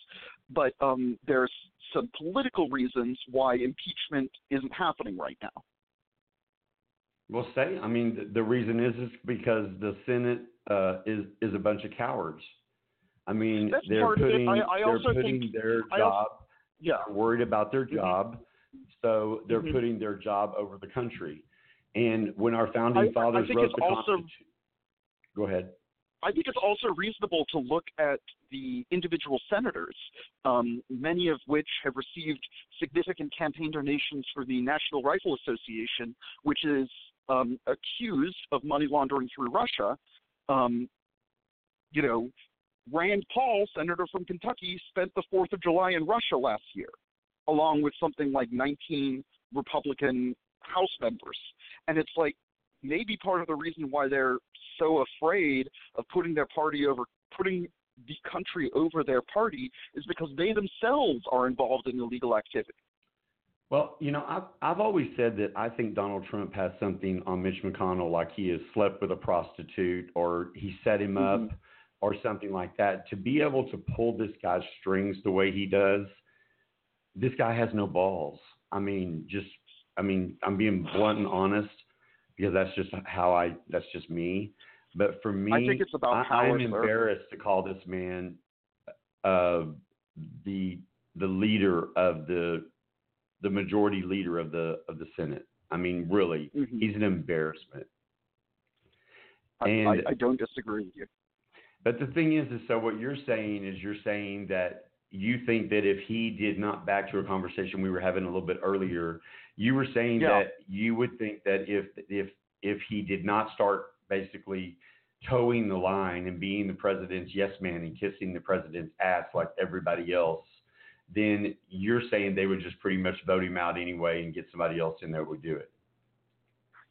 But um, there's some political reasons why impeachment isn't happening right now. Well, say, I mean, the, the reason is is because the Senate uh, is is a bunch of cowards. I mean, That's they're part of it. putting I- I they're putting think- their job. also- yeah. They're worried about their job, so they're Mhm. putting their job over the country. And when our founding I- I fathers think wrote the Constitution, go ahead. I think it's also reasonable to look at the individual senators, um, many of which have received significant campaign donations for the National Rifle Association, which is um, accused of money laundering through Russia. Um, you know, Rand Paul, senator from Kentucky, spent the 4th of July in Russia last year, along with something like 19 Republican House members. And it's like maybe part of the reason why they're so afraid of putting their party over, putting the country over their party, is because they themselves are involved in illegal activity. Well, you know, I've, I've always said that I think Donald Trump has something on Mitch McConnell, like he has slept with a prostitute or he set him Mm-hmm. up or something like that. To be able to pull this guy's strings the way he does, this guy has no balls. I mean, just, I mean, I'm being blunt and honest because that's just how I, that's just me. But for me, I think it's about I, sir. embarrassed to call this man uh, the the leader of the the majority leader of the of the Senate. I mean, really, Mhm. he's an embarrassment. I, And I, I don't disagree with you. but the thing is, is so what you're saying is you're saying that you think that if he did not back to a conversation we were having a little bit earlier, you were saying Yeah. that you would think that if if if he did not start basically toeing the line and being the president's yes man and kissing the president's ass like everybody else, then you're saying they would just pretty much vote him out anyway and get somebody else in there would do it.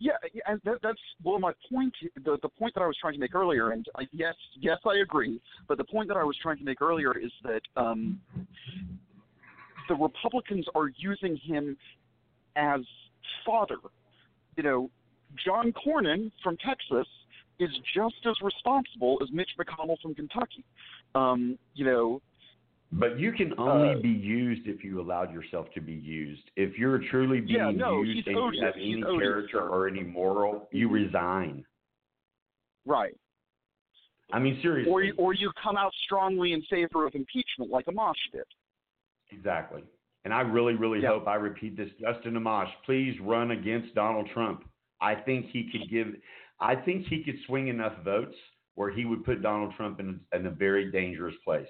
Yeah, and that, that's well, my point. The the point that I was trying to make earlier, and yes, yes, I agree. But the point that I was trying to make earlier is that um, the Republicans are using him as fodder. You know, John Cornyn from Texas is just as responsible as Mitch McConnell from Kentucky. Um, you know, But you can only Uh, be used if you allowed yourself to be used. If you're truly being Yeah, no, used he's and odious. you have any odious, character sir. or any moral, you resign. right. I mean, seriously. Or you, or you come out strongly in favor of impeachment, like Amash did. Exactly. and I really, really Yeah. hope I repeat this. Justin Amash, please run against Donald Trump. I think he could give. I think he could swing enough votes where he would put Donald Trump in, in a very dangerous place.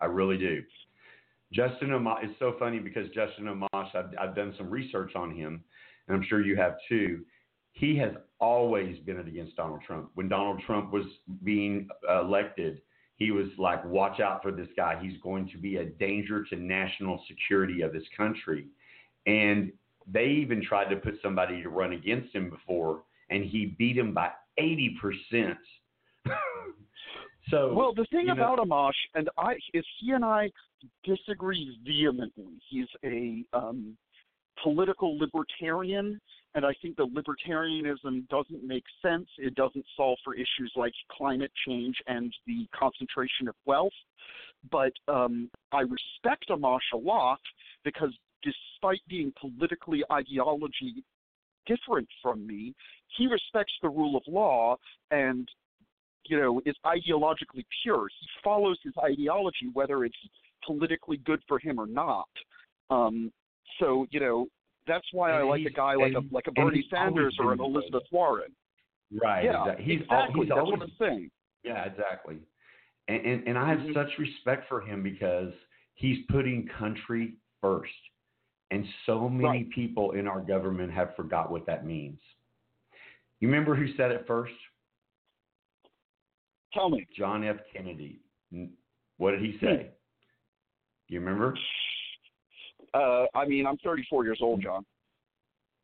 I really do. Justin Amash, it's so funny because Justin Amash, I've, I've done some research on him, and I'm sure you have too. He has always been against Donald Trump. When Donald Trump was being uh, elected, he was like, watch out for this guy. He's going to be a danger to national security of this country. And they even tried to put somebody to run against him before, and he beat him by 80%. so, well, the thing you know- about Amash and I is he and I disagree vehemently. He's a um, political libertarian, and I think the libertarianism doesn't make sense. It doesn't solve for issues like climate change and the concentration of wealth. But um, I respect Amash a lot because despite being politically ideology different from me, he respects the rule of law and you know is ideologically pure. He follows his ideology whether it's politically good for him or not. Um, so you know that's why I like a guy like a like a Bernie Sanders or an Elizabeth Warren. Right. Yeah, exactly. He's exactly. he's That's always, what I'm saying. Yeah, exactly. And and, and I have Mhm. such respect for him because he's putting country first. And so many people in our government have forgot what that means. You remember who said it first? Tell me. John F. Kennedy. What did he say? You remember? Uh, I mean, I'm 34 years old, John.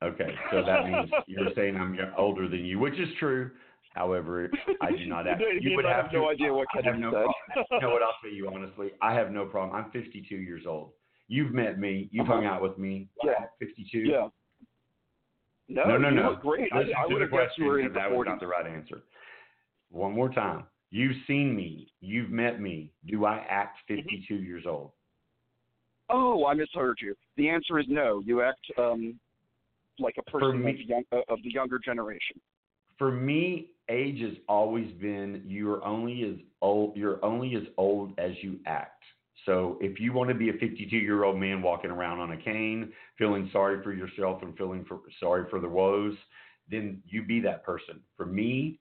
Okay, so that means you're saying I'm older than you, which is true. However, I do not have. You You would have have no to- idea what I have Kennedy no said. problem. You know what? I'll tell you honestly. I have no problem. I'm 52 years old. You've met me. You've hung out with me. Yeah. 52. Yeah. No, no, no. you no. look great. I, Listen I to would the have guessed you were question, in the and that was not the right answer. One more time. You've seen me. You've met me. Do I act Mm-hmm. 52 years old? Oh, I misheard you. The answer is no. You act um, like a person me- of, young, uh, of the younger generation. for me, age has always been you're only as old you're only as old as you act. So if you want to be a 52 year old man walking around on a cane, feeling sorry for yourself and feeling for, sorry for the woes, then you be that person. For me,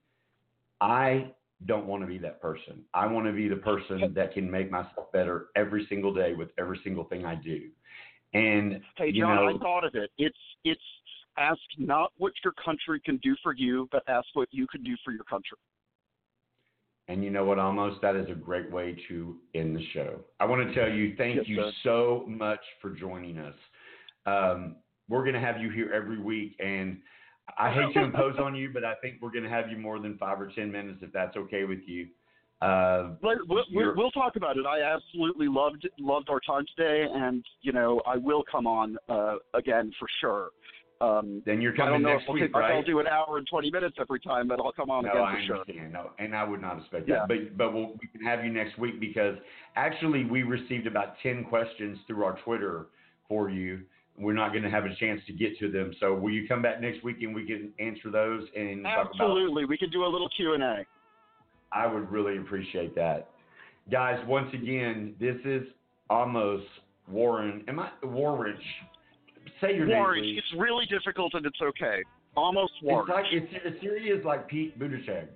I don't want to be that person. I want to be the person that can make myself better every single day with every single thing I do. And Hey, you John, know, I thought of it. It's it's ask not what your country can do for you, but ask what you can do for your country. And you know what, Amos that is a great way to end the show. I want to tell you, thank Yes, you sir. so much for joining us. Um, we're going to have you here every week, and I hate to impose on you, but I think we're going to have you more than five or ten minutes if that's okay with you. Uh, But we'll, we'll, talk about it. I absolutely loved loved our time today, and you know I will come on uh, again for sure. Um, then you're I coming don't know next if, week, take- if I'll do an hour and twenty minutes every time, but I'll come on no, again I for sure. understand. No, and I would not expect Yeah. that. But but we'll, we can have you next week because actually we received about ten questions through our Twitter for you. We're not going to have a chance to get to them. So will you come back next week and we can answer those and talk about? Absolutely, we can do a little Q and A. I would really appreciate that, guys. Once again, this is Amos Warren. Am I Warrich? Say your name, please. it's really difficult and it's okay. Amos Warren. It's like it's Syria is like Pete Buttigieg,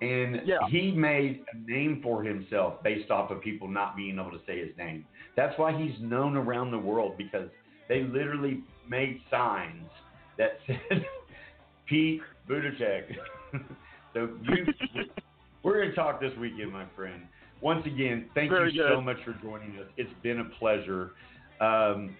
and Yeah. he made a name for himself based off of people not being able to say his name. That's why he's known around the world because they literally made signs that said Pete Buttigieg. so you, we're going to talk this weekend, my friend. Once again, thank Very you so much for joining us. It's been a pleasure. Um,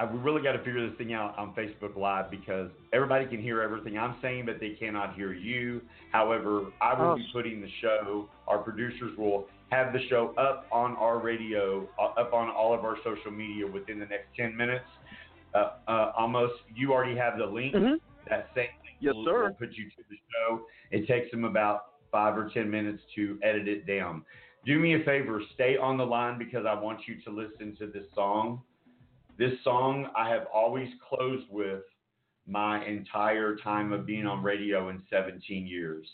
I, we really got to figure this thing out on Facebook Live because everybody can hear everything I'm saying, but they cannot hear you. However, I will Oh. be putting the show. Our producers will have the show up on our radio, uh, up on all of our social media within the next 10 minutes. Uh, uh, Amos, you already have the link. That same link Mm-hmm. Yes, will, sir. will put you to the show. It takes them about five or 10 minutes to edit it down. Do me a favor, stay on the line because I want you to listen to this song. This song I have always closed with my entire time of being on radio in 17 years.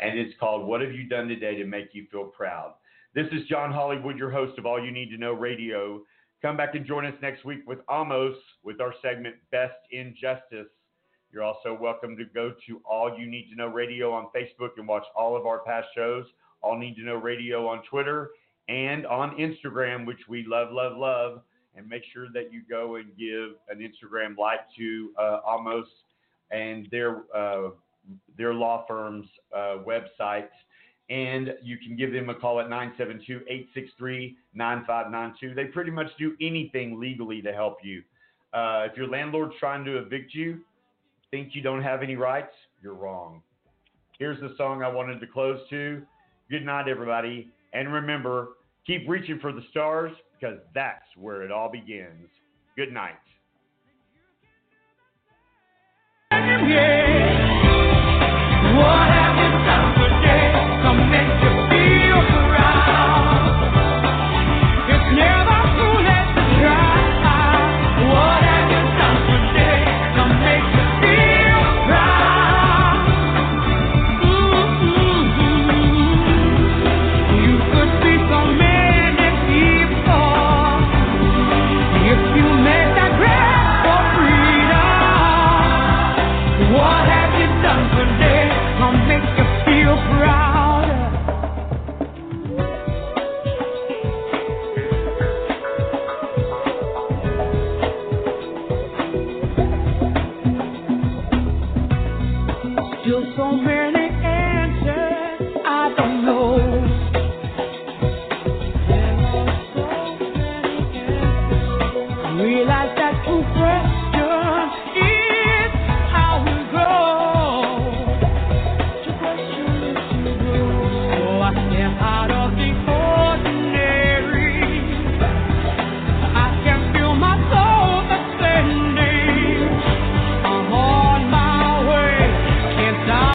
And it's called What Have You Done Today to Make You Feel Proud? This is John Hollywood, your host of All You Need to Know Radio, Come back and join us next week with Amos with our segment Best in Justice. You're also welcome to go to All You Need to Know Radio on Facebook and watch all of our past shows. All Need to Know Radio on Twitter and on Instagram, which we love, love, love. And make sure that you go and give an Instagram like to uh, Amos and their uh, their law firm's uh, websites. And you can give them a call at 972 863 9592. They pretty much do anything legally to help you. Uh, if your landlord's trying to evict you, think you don't have any rights, you're wrong. Here's the song I wanted to close to. Good night, everybody. And remember, keep reaching for the stars because that's where it all begins. Good night. What